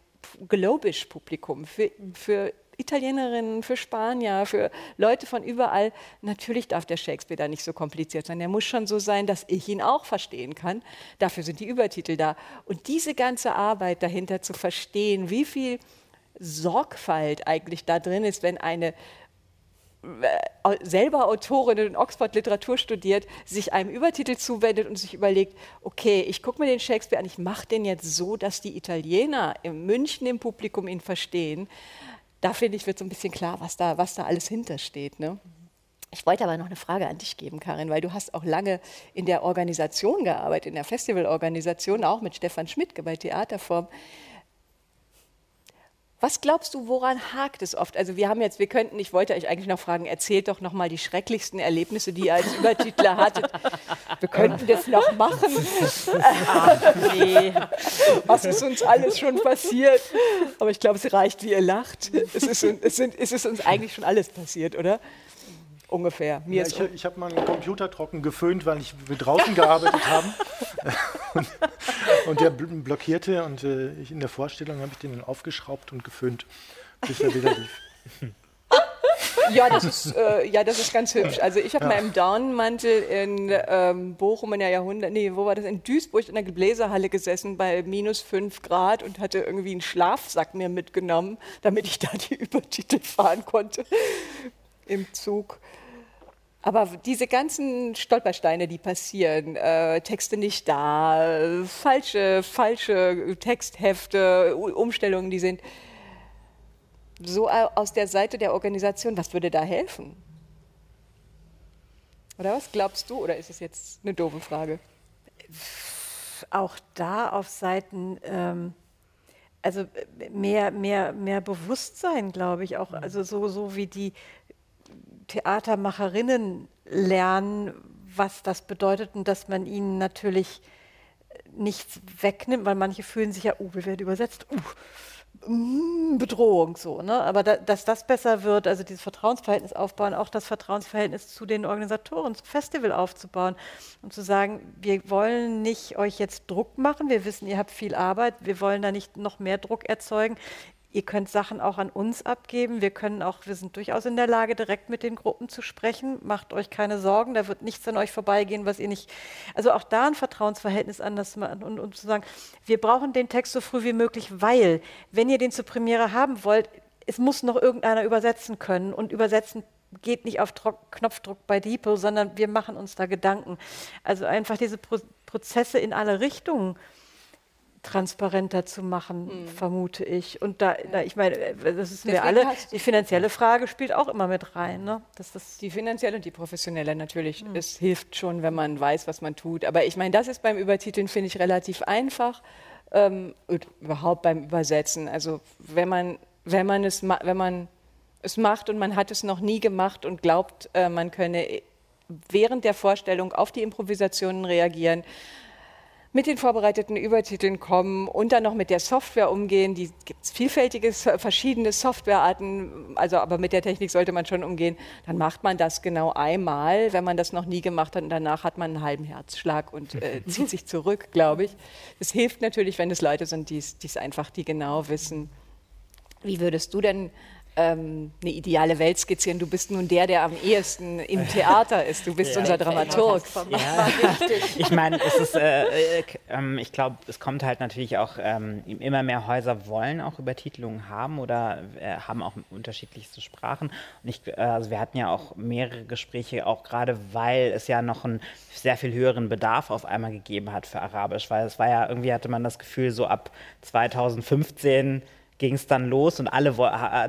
globisch Publikum, für, für Italienerinnen, für Spanier, für Leute von überall. Natürlich darf der Shakespeare da nicht so kompliziert sein. Er muss schon so sein, dass ich ihn auch verstehen kann. Dafür sind die Übertitel da. Und diese ganze Arbeit dahinter zu verstehen, wie viel Sorgfalt eigentlich da drin ist, wenn eine äh, selber Autorin in Oxford Literatur studiert, sich einem Übertitel zuwendet und sich überlegt, okay, ich gucke mir den Shakespeare an, ich mache den jetzt so, dass die Italiener in München im Publikum ihn verstehen da finde ich, wird so ein bisschen klar, was da, was da alles hintersteht. Ne? Ich wollte aber noch eine Frage an dich geben, Karin, weil du hast auch lange in der Organisation gearbeitet, in der Festivalorganisation, auch mit Stefan Schmidt bei Theaterform. Was glaubst du, woran hakt es oft? Also wir haben jetzt, wir könnten, ich wollte euch eigentlich noch fragen, erzählt doch noch mal die schrecklichsten Erlebnisse, die ihr als Übertitler hattet. Wir könnten das noch machen. Ach, nee. Was ist uns alles schon passiert? Aber ich glaube, es reicht, wie ihr lacht. Es ist, es, sind, es ist uns eigentlich schon alles passiert, oder? Ungefähr. Mir ja, ich, ich habe meinen Computer trocken geföhnt, weil ich, wir draußen gearbeitet haben. und, und, der blockierte und äh, ich in der Vorstellung habe ich den dann aufgeschraubt und geföhnt, bis er wieder lief. Ja, das ist, äh, ja, das ist ganz hübsch. Also ich habe ja. mal im Daunenmantel in ähm, Bochum in der Jahrhundert, nee, wo war das? In Duisburg in der Gebläsehalle gesessen bei minus fünf Grad und hatte irgendwie einen Schlafsack mir mitgenommen, damit ich da die Übertitel fahren konnte im Zug. Aber diese ganzen Stolpersteine, die passieren, äh, Texte nicht da, falsche, falsche Texthefte, Umstellungen, die sind so aus der Seite der Organisation, was würde da helfen? Oder was glaubst du? Oder ist es jetzt eine doofe Frage? Auch da auf Seiten, ähm, also mehr, mehr, mehr Bewusstsein, glaube ich, auch, also so, so wie die Theatermacherinnen lernen, was das bedeutet und dass man ihnen natürlich nichts wegnimmt, weil manche fühlen sich ja, oh, wir werden übersetzt, uh, mm, Bedrohung so. Ne? Aber da, dass das besser wird, also dieses Vertrauensverhältnis aufbauen, auch das Vertrauensverhältnis zu den Organisatoren, zum Festival aufzubauen und zu sagen, wir wollen nicht euch jetzt Druck machen, wir wissen, ihr habt viel Arbeit, wir wollen da nicht noch mehr Druck erzeugen Ihr könnt Sachen auch an uns abgeben. Wir können auch, wir sind durchaus in der Lage, direkt mit den Gruppen zu sprechen. Macht euch keine Sorgen, da wird nichts an euch vorbeigehen, was ihr nicht. Also auch da ein Vertrauensverhältnis anders machen und, und zu sagen, wir brauchen den Text so früh wie möglich, weil, wenn ihr den zur Premiere haben wollt, es muss noch irgendeiner übersetzen können und übersetzen geht nicht auf Trock Knopfdruck bei Depot, sondern wir machen uns da Gedanken. Also einfach diese Pro Prozesse in alle Richtungen transparenter zu machen, mhm. vermute ich. Und da, da ich meine, äh, das ist wir alle, die finanzielle Frage spielt auch immer mit rein. Ne? Das, das die finanzielle und die professionelle natürlich. Mhm. Es hilft schon, wenn man weiß, was man tut. Aber ich meine, das ist beim Übertiteln, finde ich, relativ einfach. Ähm, überhaupt beim Übersetzen. Also wenn man, wenn man es, wenn man es macht und man hat es noch nie gemacht und glaubt, äh, man könne während der Vorstellung auf die Improvisationen reagieren, mit den vorbereiteten Übertiteln kommen und dann noch mit der Software umgehen. Die gibt es vielfältige, verschiedene Softwarearten, also aber mit der Technik sollte man schon umgehen. Dann macht man das genau einmal, wenn man das noch nie gemacht hat und danach hat man einen halben Herzschlag und äh, zieht sich zurück, glaube ich. Es hilft natürlich, wenn es Leute sind, die es einfach, die genau wissen. Wie würdest du denn ähm, eine ideale Welt skizzieren. Du bist nun der, der am ehesten im Theater ist. Du bist ja, unser Dramaturg. Ja. ich meine, es ist, äh, äh, äh, ich glaube, es kommt halt natürlich auch, ähm, immer mehr Häuser wollen auch Übertitelungen haben oder äh, haben auch unterschiedlichste Sprachen. Und ich, äh, also wir hatten ja auch mehrere Gespräche, auch gerade weil es ja noch einen sehr viel höheren Bedarf auf einmal gegeben hat für Arabisch, weil es war ja irgendwie hatte man das Gefühl, so ab 2015 ging es dann los und alle,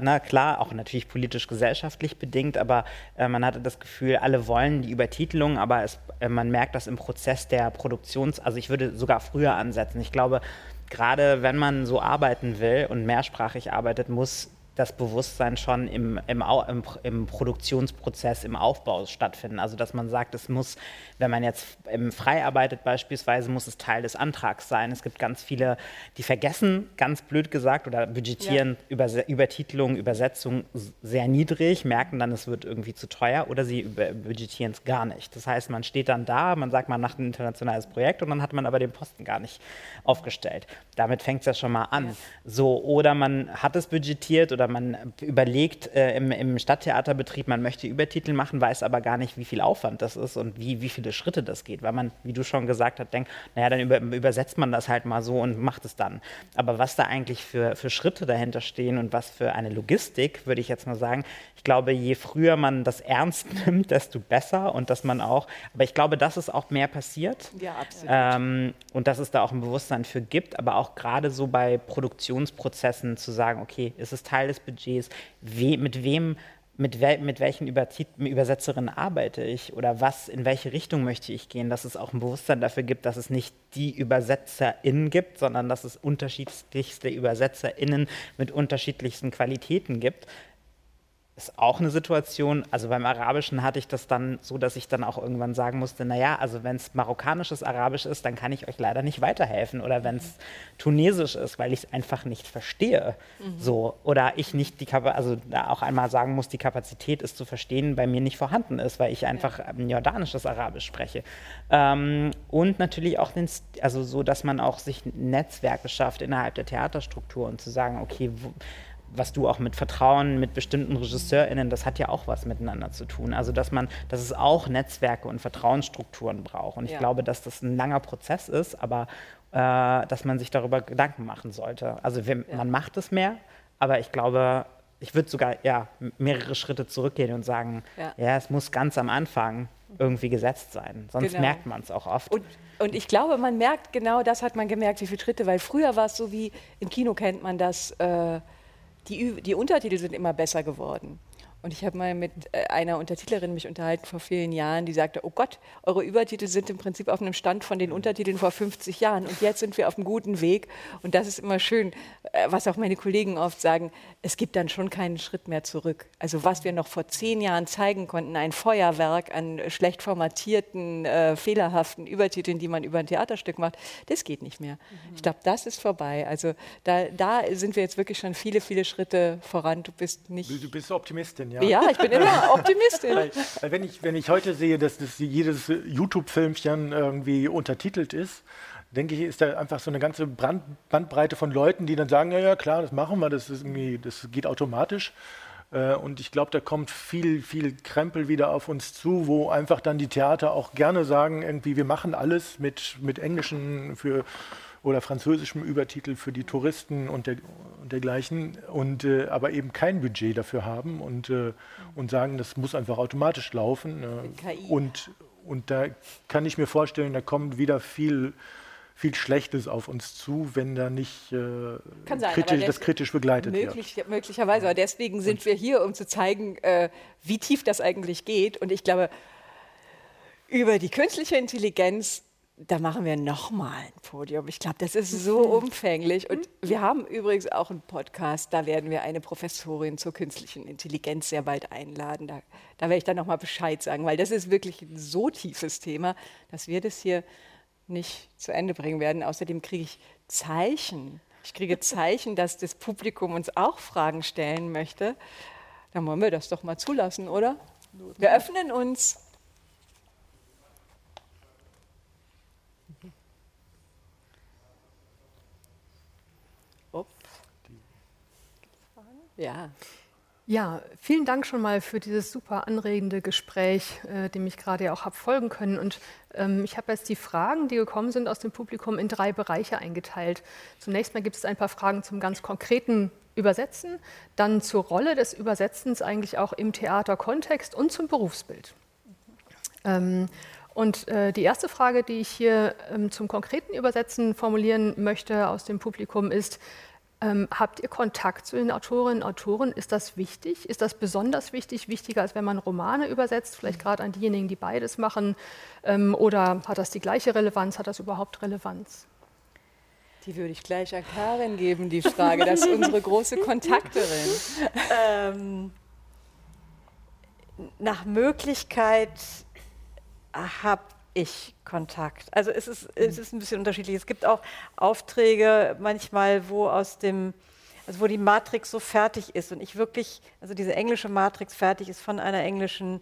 na klar, auch natürlich politisch-gesellschaftlich bedingt, aber äh, man hatte das Gefühl, alle wollen die Übertitelung, aber es, äh, man merkt das im Prozess der Produktions-, also ich würde sogar früher ansetzen. Ich glaube, gerade wenn man so arbeiten will und mehrsprachig arbeitet, muss das Bewusstsein schon im, im, im, im, Produktionsprozess, im Aufbau stattfinden. Also dass man sagt, es muss, wenn man jetzt frei arbeitet beispielsweise, muss es Teil des Antrags sein. Es gibt ganz viele, die vergessen, ganz blöd gesagt, oder budgetieren ja. Über, Übertitelung, Übersetzung sehr niedrig, merken dann, es wird irgendwie zu teuer oder sie budgetieren es gar nicht. Das heißt, man steht dann da, man sagt, man macht ein internationales Projekt und dann hat man aber den Posten gar nicht aufgestellt. Damit fängt es ja schon mal an. Ja. So, oder man hat es budgetiert oder man überlegt äh, im, im, Stadttheaterbetrieb, man möchte Übertitel machen, weiß aber gar nicht, wie viel Aufwand das ist und wie, wie viele Schritte das geht, weil man, wie du schon gesagt hast, denkt, naja, dann über, übersetzt man das halt mal so und macht es dann. Aber was da eigentlich für, für Schritte dahinter stehen und was für eine Logistik, würde ich jetzt mal sagen, ich glaube, je früher man das ernst nimmt, desto besser und dass man auch, aber ich glaube, dass es auch mehr passiert. Ja, absolut. Ähm, und dass es da auch ein Bewusstsein für gibt, aber auch gerade so bei Produktionsprozessen zu sagen, okay, ist es Teil des des Budgets, we, mit wem, mit, wel, mit welchen Übersetzerinnen arbeite ich oder was, in welche Richtung möchte ich gehen, dass es auch ein Bewusstsein dafür gibt, dass es nicht die ÜbersetzerInnen gibt, sondern dass es unterschiedlichste ÜbersetzerInnen mit unterschiedlichsten Qualitäten gibt ist auch eine Situation, also beim Arabischen hatte ich das dann so, dass ich dann auch irgendwann sagen musste, naja, also wenn es marokkanisches Arabisch ist, dann kann ich euch leider nicht weiterhelfen. Oder wenn es tunesisch ist, weil ich es einfach nicht verstehe. Mhm. So. Oder ich nicht die Kapazität, also auch einmal sagen muss, die Kapazität, es zu verstehen, bei mir nicht vorhanden ist, weil ich einfach ja. jordanisches Arabisch spreche. Ähm, und natürlich auch den, also so, dass man auch sich Netzwerke schafft innerhalb der Theaterstruktur und zu sagen, okay, wo, was du auch mit Vertrauen mit bestimmten RegisseurInnen, das hat ja auch was miteinander zu tun. Also, dass man, dass es auch Netzwerke und Vertrauensstrukturen braucht. Und ich ja. glaube, dass das ein langer Prozess ist, aber äh, dass man sich darüber Gedanken machen sollte. Also, wir, ja. man macht es mehr, aber ich glaube, ich würde sogar ja, mehrere Schritte zurückgehen und sagen, ja. ja. es muss ganz am Anfang irgendwie gesetzt sein. Sonst genau. merkt man es auch oft. Und, und, ich glaube, man merkt genau, das hat man gemerkt, wie viele Schritte, weil früher war es so wie im Kino kennt man das. Äh, die, die Untertitel sind immer besser geworden. Und ich habe mal mit äh, einer Untertitlerin mich unterhalten vor vielen Jahren, die sagte, oh Gott, eure Übertitel sind im Prinzip auf einem Stand von den Untertiteln vor 50 Jahren und jetzt sind wir auf einem guten Weg. Und das ist immer schön, äh, was auch meine Kollegen oft sagen, es gibt dann schon keinen Schritt mehr zurück. Also was wir noch vor zehn Jahren zeigen konnten, ein Feuerwerk an schlecht formatierten, äh, fehlerhaften Übertiteln, die man über ein Theaterstück macht, das geht nicht mehr. Mhm. Ich glaube, das ist vorbei. Also da, da sind wir jetzt wirklich schon viele, viele Schritte voran. Du bist nicht... Du bist Optimistin. Optimistin, ja. Ja, ich bin immer Optimistin. weil, weil wenn, ich, wenn ich heute sehe, dass das jedes YouTube-Filmchen irgendwie untertitelt ist, denke ich, ist da einfach so eine ganze Brand Bandbreite von Leuten, die dann sagen, ja, ja, klar, das machen wir, das, ist irgendwie, das geht automatisch. Äh, und ich glaube, da kommt viel, viel Krempel wieder auf uns zu, wo einfach dann die Theater auch gerne sagen, irgendwie, wir machen alles mit, mit englischen für, oder französischem Übertitel für die Touristen und, der, und dergleichen, und, äh, aber eben kein Budget dafür haben und, äh, und sagen, das muss einfach automatisch laufen. Äh, und, und da kann ich mir vorstellen, da kommt wieder viel viel Schlechtes auf uns zu, wenn da nicht äh, sein, kritisch, das kritisch begleitet möglich, wird. Möglicherweise, aber deswegen sind Und wir hier, um zu zeigen, äh, wie tief das eigentlich geht. Und ich glaube, über die künstliche Intelligenz, da machen wir nochmal ein Podium. Ich glaube, das ist so umfänglich. Und wir haben übrigens auch einen Podcast, da werden wir eine Professorin zur künstlichen Intelligenz sehr bald einladen. Da, da werde ich dann nochmal Bescheid sagen, weil das ist wirklich ein so tiefes Thema, dass wir das hier nicht zu Ende bringen werden. Außerdem kriege ich Zeichen. Ich kriege Zeichen, dass das Publikum uns auch Fragen stellen möchte. Dann wollen wir das doch mal zulassen, oder? Wir öffnen uns. Ja. Ja, vielen Dank schon mal für dieses super anregende Gespräch, äh, dem ich gerade ja auch habe folgen können. Und ähm, ich habe jetzt die Fragen, die gekommen sind aus dem Publikum, in drei Bereiche eingeteilt. Zunächst mal gibt es ein paar Fragen zum ganz konkreten Übersetzen, dann zur Rolle des Übersetzens eigentlich auch im Theaterkontext und zum Berufsbild. Ähm, und äh, die erste Frage, die ich hier ähm, zum konkreten Übersetzen formulieren möchte aus dem Publikum ist, ähm, habt ihr Kontakt zu den Autorinnen und Autoren? Ist das wichtig? Ist das besonders wichtig? Wichtiger, als wenn man Romane übersetzt? Vielleicht gerade an diejenigen, die beides machen? Ähm, oder hat das die gleiche Relevanz? Hat das überhaupt Relevanz? Die würde ich gleich an Karin geben, die Frage. Das ist unsere große Kontakterin. Ähm, nach Möglichkeit habe ich Kontakt. Also es ist, es ist ein bisschen unterschiedlich. Es gibt auch Aufträge manchmal, wo aus dem, also wo die Matrix so fertig ist und ich wirklich, also diese englische Matrix fertig ist von einer englischen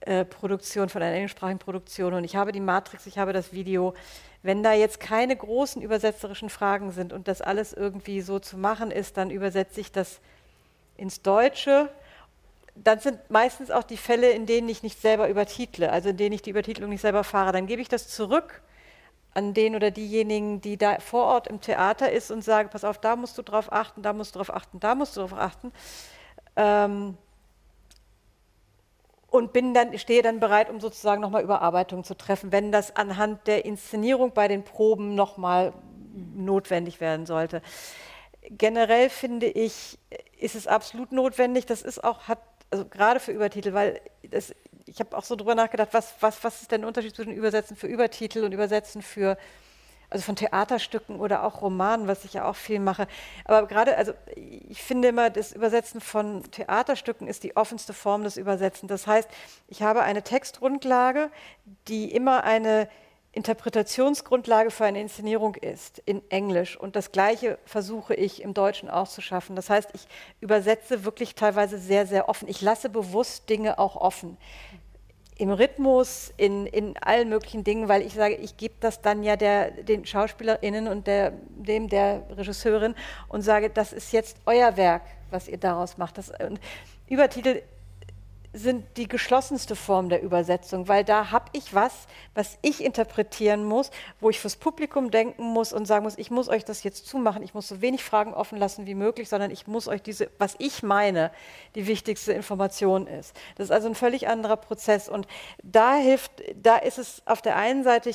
äh, Produktion, von einer englischsprachigen Produktion und ich habe die Matrix, ich habe das Video. Wenn da jetzt keine großen übersetzerischen Fragen sind und das alles irgendwie so zu machen ist, dann übersetze ich das ins Deutsche dann sind meistens auch die Fälle, in denen ich nicht selber übertitle, also in denen ich die Übertitlung nicht selber fahre. Dann gebe ich das zurück an den oder diejenigen, die da vor Ort im Theater ist und sage, pass auf, da musst du drauf achten, da musst du drauf achten, da musst du drauf achten. Ähm, und bin dann, stehe dann bereit, um sozusagen nochmal Überarbeitungen zu treffen, wenn das anhand der Inszenierung bei den Proben nochmal notwendig werden sollte. Generell finde ich, ist es absolut notwendig. Das ist auch, hat also gerade für Übertitel, weil das, ich habe auch so drüber nachgedacht, was, was, was ist denn der Unterschied zwischen Übersetzen für Übertitel und Übersetzen für, also von Theaterstücken oder auch Romanen, was ich ja auch viel mache. Aber gerade, also ich finde immer, das Übersetzen von Theaterstücken ist die offenste Form des Übersetzens. Das heißt, ich habe eine Textgrundlage, die immer eine Interpretationsgrundlage für eine Inszenierung ist in Englisch. Und das Gleiche versuche ich im Deutschen auch zu schaffen. Das heißt, ich übersetze wirklich teilweise sehr, sehr offen. Ich lasse bewusst Dinge auch offen. Im Rhythmus, in, in allen möglichen Dingen, weil ich sage, ich gebe das dann ja der, den SchauspielerInnen und der, dem der Regisseurin und sage, das ist jetzt euer Werk, was ihr daraus macht. Das, und Übertitel sind die geschlossenste Form der Übersetzung, weil da habe ich was, was ich interpretieren muss, wo ich fürs Publikum denken muss und sagen muss, ich muss euch das jetzt zumachen, ich muss so wenig Fragen offen lassen wie möglich, sondern ich muss euch diese, was ich meine, die wichtigste Information ist. Das ist also ein völlig anderer Prozess und da hilft, da ist es auf der einen Seite,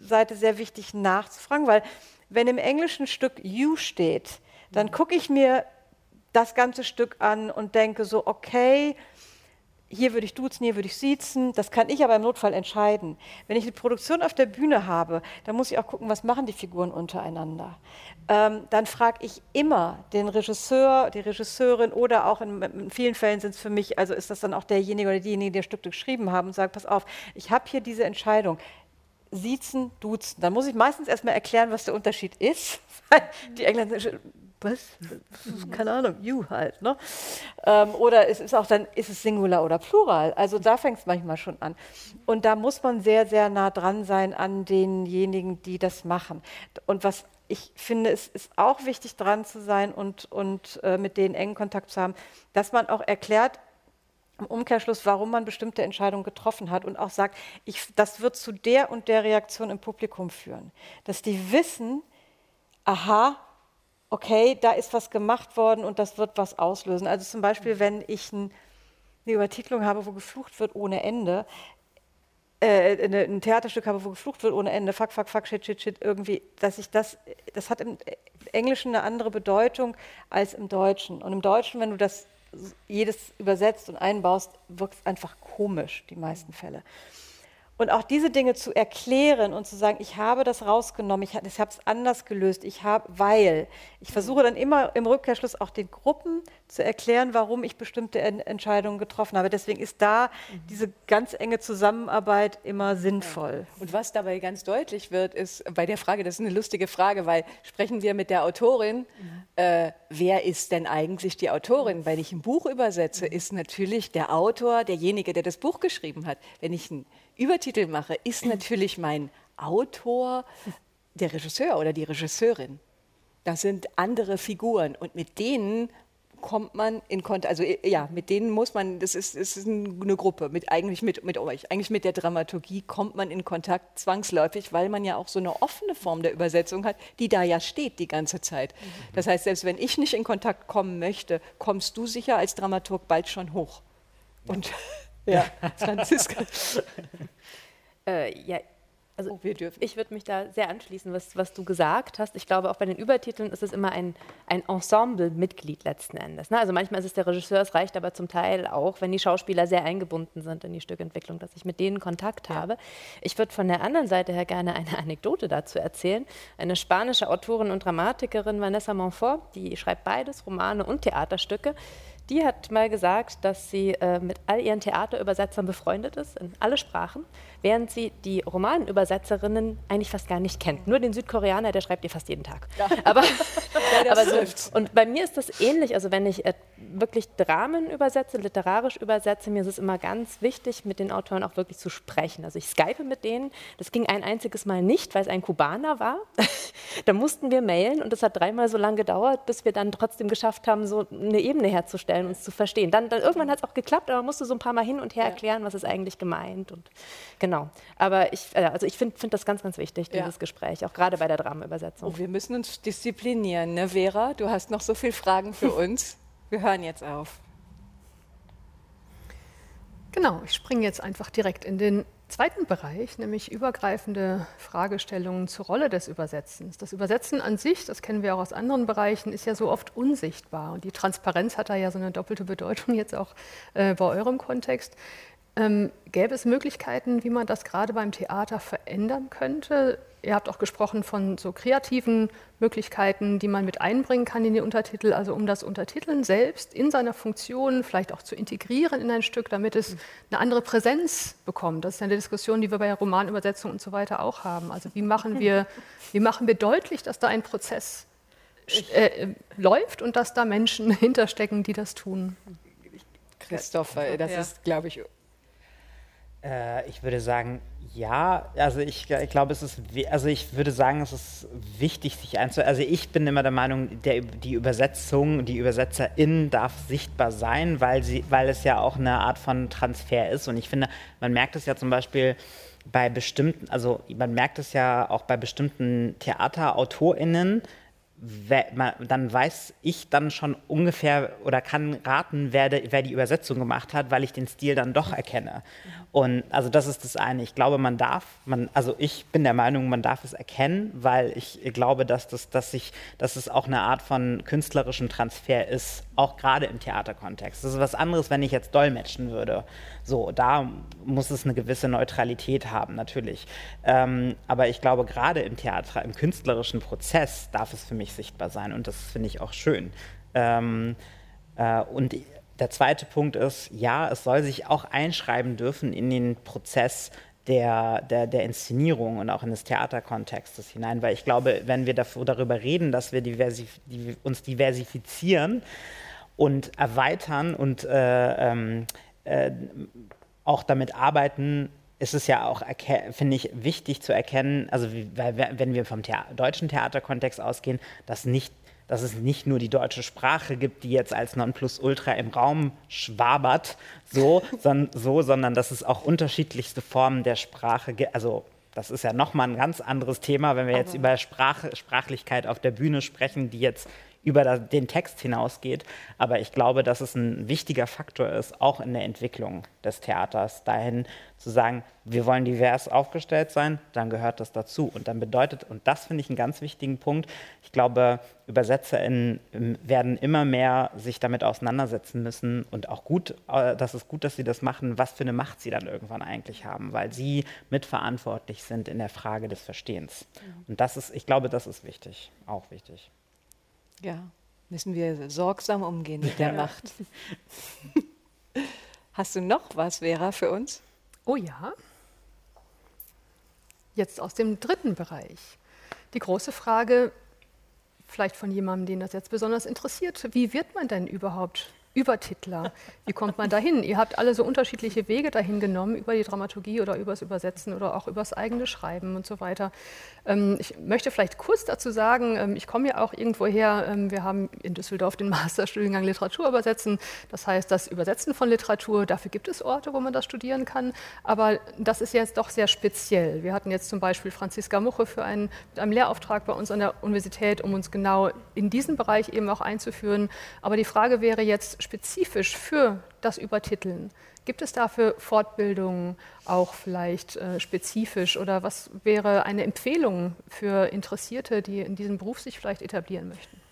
Seite sehr wichtig nachzufragen, weil wenn im englischen Stück you steht, dann gucke ich mir das ganze Stück an und denke so, okay, hier würde ich duzen, hier würde ich siezen. Das kann ich aber im Notfall entscheiden. Wenn ich eine Produktion auf der Bühne habe, dann muss ich auch gucken, was machen die Figuren untereinander. Ähm, dann frage ich immer den Regisseur, die Regisseurin oder auch in, in vielen Fällen sind es für mich, also ist das dann auch derjenige oder diejenige, die das Stück geschrieben haben und sagt, pass auf, ich habe hier diese Entscheidung. Siezen, duzen. Dann muss ich meistens erstmal erklären, was der Unterschied ist. die Engländer was? Keine Ahnung, you halt. Ne? Ähm, oder es ist auch dann, ist es Singular oder Plural? Also da fängt es manchmal schon an. Und da muss man sehr, sehr nah dran sein an denjenigen, die das machen. Und was ich finde, es ist auch wichtig dran zu sein und, und äh, mit denen engen Kontakt zu haben, dass man auch erklärt, im Umkehrschluss, warum man bestimmte Entscheidungen getroffen hat und auch sagt, ich, das wird zu der und der Reaktion im Publikum führen. Dass die wissen, aha, okay, da ist was gemacht worden und das wird was auslösen. Also zum Beispiel, wenn ich ein, eine Übertitlung habe, wo geflucht wird ohne Ende, äh, eine, ein Theaterstück habe, wo geflucht wird ohne Ende, fuck, fuck, fuck, shit, shit, shit, irgendwie, dass ich das, das hat im Englischen eine andere Bedeutung als im Deutschen. Und im Deutschen, wenn du das jedes übersetzt und einbaust, wirkt es einfach komisch, die meisten Fälle. Und auch diese Dinge zu erklären und zu sagen, ich habe das rausgenommen, ich, ich habe es anders gelöst, ich habe, weil. Ich versuche dann immer im Rückkehrschluss auch den Gruppen zu erklären, warum ich bestimmte en Entscheidungen getroffen habe. Deswegen ist da mhm. diese ganz enge Zusammenarbeit immer sinnvoll. Und was dabei ganz deutlich wird, ist bei der Frage, das ist eine lustige Frage, weil sprechen wir mit der Autorin, mhm. äh, wer ist denn eigentlich die Autorin? Wenn ich ein Buch übersetze, ist natürlich der Autor derjenige, der das Buch geschrieben hat. Wenn ich ein Übertitel mache, ist natürlich mein Autor der Regisseur oder die Regisseurin. Das sind andere Figuren und mit denen kommt man in Kontakt, also ja, mit denen muss man, das ist, das ist eine Gruppe, mit, eigentlich mit, mit euch, eigentlich mit der Dramaturgie kommt man in Kontakt zwangsläufig, weil man ja auch so eine offene Form der Übersetzung hat, die da ja steht die ganze Zeit. Das heißt, selbst wenn ich nicht in Kontakt kommen möchte, kommst du sicher als Dramaturg bald schon hoch. Und ja, Franziska. äh, ja, also oh, ich würde mich da sehr anschließen, was, was du gesagt hast. Ich glaube, auch bei den Übertiteln ist es immer ein, ein Ensemble-Mitglied letzten Endes. Ne? Also manchmal ist es der Regisseur, es reicht aber zum Teil auch, wenn die Schauspieler sehr eingebunden sind in die Stückentwicklung, dass ich mit denen Kontakt ja. habe. Ich würde von der anderen Seite her gerne eine Anekdote dazu erzählen. Eine spanische Autorin und Dramatikerin, Vanessa Monfort, die schreibt beides, Romane und Theaterstücke. Die hat mal gesagt, dass sie äh, mit all ihren Theaterübersetzern befreundet ist, in alle Sprachen, während sie die Romanübersetzerinnen eigentlich fast gar nicht kennt. Nur den Südkoreaner, der schreibt ihr fast jeden Tag. Ja. Aber, ja, aber so, und bei mir ist das ähnlich. Also wenn ich äh, wirklich Dramen übersetze, literarisch übersetze, mir ist es immer ganz wichtig, mit den Autoren auch wirklich zu sprechen. Also ich skype mit denen. Das ging ein einziges Mal nicht, weil es ein Kubaner war. da mussten wir mailen und das hat dreimal so lange gedauert, bis wir dann trotzdem geschafft haben, so eine Ebene herzustellen stellen, uns zu verstehen. Dann, dann irgendwann hat es auch geklappt, aber man musste so ein paar Mal hin und her erklären, was ist eigentlich gemeint. Und genau. Aber ich, äh, also ich finde find das ganz, ganz wichtig, dieses ja. Gespräch, auch gerade bei der Dramenübersetzung. Oh, wir müssen uns disziplinieren, ne, Vera? Du hast noch so viele Fragen für uns. Wir hören jetzt auf. Genau, ich springe jetzt einfach direkt in den zweiten Bereich, nämlich übergreifende Fragestellungen zur Rolle des Übersetzens. Das Übersetzen an sich, das kennen wir auch aus anderen Bereichen, ist ja so oft unsichtbar. Und die Transparenz hat da ja so eine doppelte Bedeutung jetzt auch äh, bei eurem Kontext. Ähm, gäbe es Möglichkeiten, wie man das gerade beim Theater verändern könnte? Ihr habt auch gesprochen von so kreativen Möglichkeiten, die man mit einbringen kann in die Untertitel, also um das Untertiteln selbst in seiner Funktion vielleicht auch zu integrieren in ein Stück, damit es eine andere Präsenz bekommt. Das ist eine Diskussion, die wir bei Romanübersetzung und so weiter auch haben. Also wie machen wir, wie machen wir deutlich, dass da ein Prozess äh, läuft und dass da Menschen hinterstecken, die das tun? Christopher, das ja. ist, glaube ich, äh, ich würde sagen, ja. Also ich, ich glaube, es ist, also ich würde sagen, es ist wichtig, sich einzuhalten. Also ich bin immer der Meinung, der, die Übersetzung, die Übersetzerin darf sichtbar sein, weil sie, weil es ja auch eine Art von Transfer ist. Und ich finde, man merkt es ja zum Beispiel bei bestimmten, also man merkt es ja auch bei bestimmten TheaterautorInnen, dann weiß ich dann schon ungefähr oder kann raten, wer, de, wer, die Übersetzung gemacht hat, weil ich den Stil dann doch erkenne. Und also das ist das eine. Ich glaube, man darf, man, also ich bin der Meinung, man darf es erkennen, weil ich glaube, dass, das, dass, ich, dass es auch eine Art von künstlerischem Transfer ist, auch gerade im Theaterkontext. Das ist was anderes, wenn ich jetzt dolmetschen würde. So, da muss es eine gewisse Neutralität haben, natürlich. Ähm, aber ich glaube, gerade im Theater, im künstlerischen Prozess darf es für mich sichtbar sein und das finde ich auch schön. Ähm, äh, und der zweite Punkt ist, ja, es soll sich auch einschreiben dürfen in den Prozess, der, der, der Inszenierung und auch in des Theaterkontextes hinein, weil ich glaube, wenn wir dafür, darüber reden, dass wir diversif die, uns diversifizieren und erweitern und äh, ähm, äh, auch damit arbeiten, ist es ja auch, finde ich, wichtig zu erkennen, also wie, weil, wenn wir vom Thea deutschen Theaterkontext ausgehen, dass nicht dass es nicht nur die deutsche Sprache gibt, die jetzt als Nonplusultra im Raum schwabert, so, son, so, sondern dass es auch unterschiedlichste Formen der Sprache gibt. Also das ist ja nochmal ein ganz anderes Thema, wenn wir jetzt über Sprache, Sprachlichkeit auf der Bühne sprechen, die jetzt über den Text hinausgeht. Aber ich glaube, dass es ein wichtiger Faktor ist, auch in der Entwicklung des Theaters, dahin zu sagen, wir wollen divers aufgestellt sein, dann gehört das dazu. Und dann bedeutet, und das finde ich einen ganz wichtigen Punkt, ich glaube, ÜbersetzerInnen ähm, werden immer mehr sich damit auseinandersetzen müssen und auch gut, äh, das ist gut, dass sie das machen, was für eine Macht sie dann irgendwann eigentlich haben, weil sie mitverantwortlich sind in der Frage des Verstehens. Und das ist, ich glaube, das ist wichtig, auch wichtig. Ja, müssen wir sorgsam umgehen mit der Macht. Hast du noch was, Vera, für uns? Oh ja. Jetzt aus dem dritten Bereich. Die große Frage, vielleicht von jemandem, den das jetzt besonders interessiert, wie wird man denn überhaupt Übertitler. Wie kommt man dahin? Ihr habt alle so unterschiedliche Wege dahin genommen, über die Dramaturgie oder übers Übersetzen oder auch übers eigene Schreiben und so weiter. Ähm, ich möchte vielleicht kurz dazu sagen, ähm, ich komme ja auch irgendwo her, ähm, wir haben in Düsseldorf den Masterstudiengang Literatur übersetzen. Das heißt, das Übersetzen von Literatur, dafür gibt es Orte, wo man das studieren kann. Aber das ist jetzt doch sehr speziell. Wir hatten jetzt zum Beispiel Franziska Muche für einen, mit einem Lehrauftrag bei uns an der Universität, um uns genau in diesen Bereich eben auch einzuführen. Aber die Frage wäre jetzt, spezifisch für das Übertiteln? Gibt es dafür Fortbildungen auch vielleicht äh, spezifisch oder was wäre eine Empfehlung für Interessierte, die in diesem Beruf sich vielleicht etablieren möchten?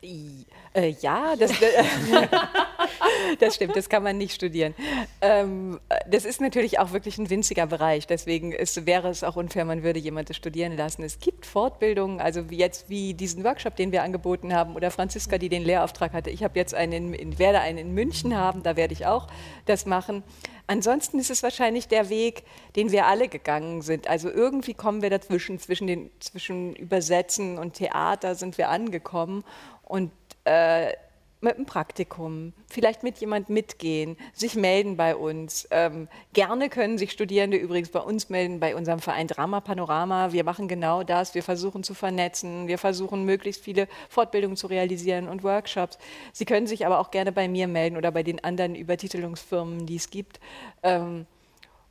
Äh, ja, das, das stimmt, das kann man nicht studieren. Ähm, das ist natürlich auch wirklich ein winziger Bereich, deswegen ist, wäre es auch unfair, man würde jemanden studieren lassen. Es gibt Fortbildungen, also wie jetzt wie diesen Workshop, den wir angeboten haben, oder Franziska, die den Lehrauftrag hatte. Ich habe jetzt einen in, werde einen in München haben, da werde ich auch das machen. Ansonsten ist es wahrscheinlich der Weg, den wir alle gegangen sind. Also irgendwie kommen wir dazwischen, zwischen, den, zwischen Übersetzen und Theater sind wir angekommen und äh, mit einem Praktikum, vielleicht mit jemand mitgehen, sich melden bei uns. Ähm, gerne können sich Studierende übrigens bei uns melden, bei unserem Verein Drama Panorama. Wir machen genau das. Wir versuchen zu vernetzen. Wir versuchen möglichst viele Fortbildungen zu realisieren und Workshops. Sie können sich aber auch gerne bei mir melden oder bei den anderen Übertitelungsfirmen, die es gibt. Ähm,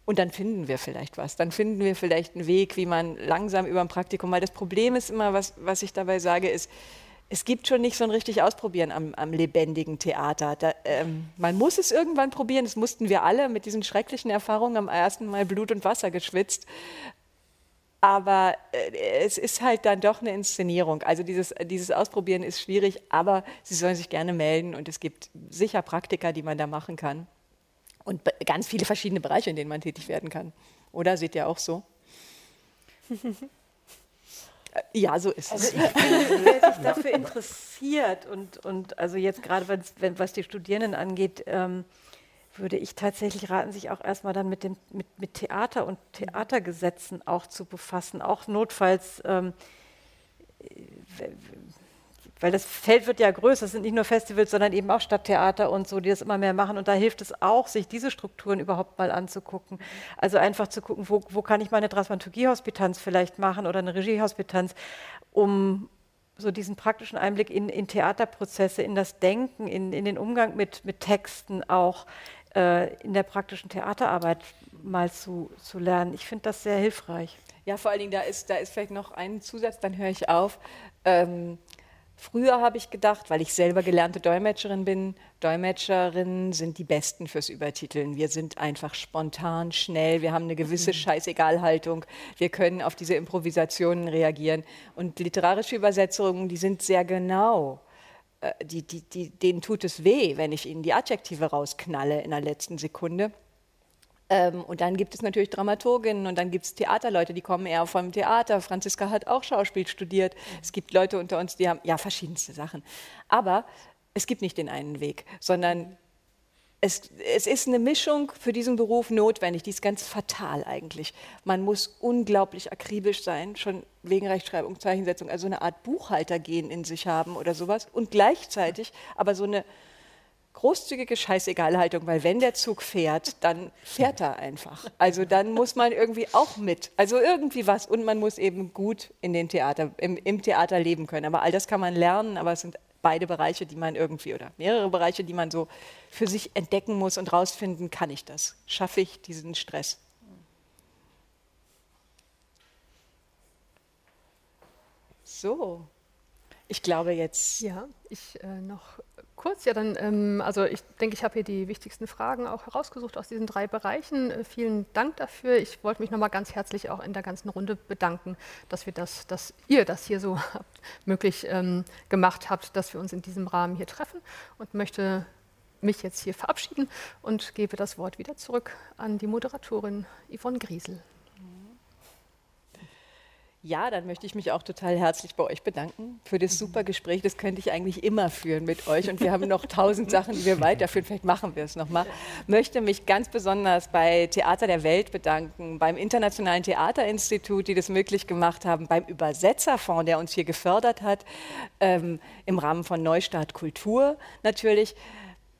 und dann finden wir vielleicht was. Dann finden wir vielleicht einen Weg, wie man langsam über ein Praktikum, weil das Problem ist immer, was, was ich dabei sage, ist, es gibt schon nicht so ein richtig Ausprobieren am, am lebendigen Theater. Da, ähm, man muss es irgendwann probieren. Das mussten wir alle mit diesen schrecklichen Erfahrungen am ersten Mal Blut und Wasser geschwitzt. Aber äh, es ist halt dann doch eine Inszenierung. Also dieses, dieses Ausprobieren ist schwierig, aber Sie sollen sich gerne melden und es gibt sicher Praktika, die man da machen kann. Und ganz viele verschiedene Bereiche, in denen man tätig werden kann. Oder seht ihr auch so? Ja, so ist also es. Ich finde, wer sich dafür interessiert und, und also jetzt gerade, wenn, was die Studierenden angeht, ähm, würde ich tatsächlich raten, sich auch erstmal dann mit, dem, mit, mit Theater und Theatergesetzen auch zu befassen, auch notfalls ähm, weil das Feld wird ja größer, es sind nicht nur Festivals, sondern eben auch Stadttheater und so, die das immer mehr machen. Und da hilft es auch, sich diese Strukturen überhaupt mal anzugucken. Also einfach zu gucken, wo, wo kann ich meine Dramaturgie-Hospitanz vielleicht machen oder eine Regie-Hospitanz, um so diesen praktischen Einblick in, in Theaterprozesse, in das Denken, in, in den Umgang mit, mit Texten auch äh, in der praktischen Theaterarbeit mal zu, zu lernen. Ich finde das sehr hilfreich. Ja, vor allen Dingen, da ist, da ist vielleicht noch ein Zusatz, dann höre ich auf. Ähm, Früher habe ich gedacht, weil ich selber gelernte Dolmetscherin bin, Dolmetscherinnen sind die Besten fürs Übertiteln. Wir sind einfach spontan, schnell, wir haben eine gewisse mhm. Scheißegalhaltung, wir können auf diese Improvisationen reagieren. Und literarische Übersetzungen, die sind sehr genau. Äh, die, die, die, denen tut es weh, wenn ich ihnen die Adjektive rausknalle in der letzten Sekunde. Ähm, und dann gibt es natürlich Dramaturginnen und dann gibt es Theaterleute, die kommen eher vom Theater. Franziska hat auch Schauspiel studiert. Es gibt Leute unter uns, die haben ja verschiedenste Sachen. Aber es gibt nicht den einen Weg, sondern es, es, ist eine Mischung für diesen Beruf notwendig, die ist ganz fatal eigentlich. Man muss unglaublich akribisch sein, schon wegen Rechtschreibung, Zeichensetzung, also eine Art Buchhaltergehen in sich haben oder sowas und gleichzeitig aber so eine großzügige Scheißegalhaltung, weil wenn der Zug fährt, dann fährt er einfach. Also dann muss man irgendwie auch mit, also irgendwie was und man muss eben gut in den Theater, im, im Theater leben können. Aber all das kann man lernen, aber es sind beide Bereiche, die man irgendwie oder mehrere Bereiche, die man so für sich entdecken muss und rausfinden, kann ich das? Schaffe ich diesen Stress? So, ich glaube jetzt. Ja, ich äh, noch kurz. Ja, dann, ähm, also ich denke, ich habe hier die wichtigsten Fragen auch herausgesucht aus diesen drei Bereichen. Äh, vielen Dank dafür. Ich wollte mich nochmal ganz herzlich auch in der ganzen Runde bedanken, dass wir das, dass ihr das hier so möglich ähm, gemacht habt, dass wir uns in diesem Rahmen hier treffen und möchte mich jetzt hier verabschieden und gebe das Wort wieder zurück an die Moderatorin Yvonne Griesel. Ja, dann möchte ich mich auch total herzlich bei euch bedanken für das super Gespräch. Das könnte ich eigentlich immer führen mit euch. Und wir haben noch tausend Sachen, die wir weiterführen. Vielleicht machen wir es nochmal. Möchte mich ganz besonders bei Theater der Welt bedanken, beim Internationalen Theaterinstitut, die das möglich gemacht haben, beim Übersetzerfonds, der uns hier gefördert hat, ähm, im Rahmen von Neustart Kultur natürlich,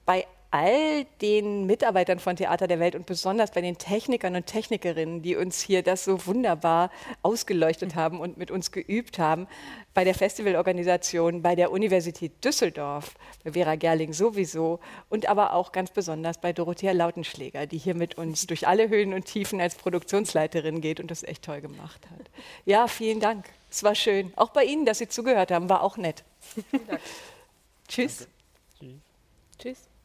bei all den Mitarbeitern von Theater der Welt und besonders bei den Technikern und Technikerinnen, die uns hier das so wunderbar ausgeleuchtet haben und mit uns geübt haben, bei der Festivalorganisation, bei der Universität Düsseldorf, bei Vera Gerling sowieso und aber auch ganz besonders bei Dorothea Lautenschläger, die hier mit uns durch alle Höhen und Tiefen als Produktionsleiterin geht und das echt toll gemacht hat. Ja, vielen Dank. Es war schön. Auch bei Ihnen, dass Sie zugehört haben, war auch nett. Tschüss. Tschüss. Tschüss.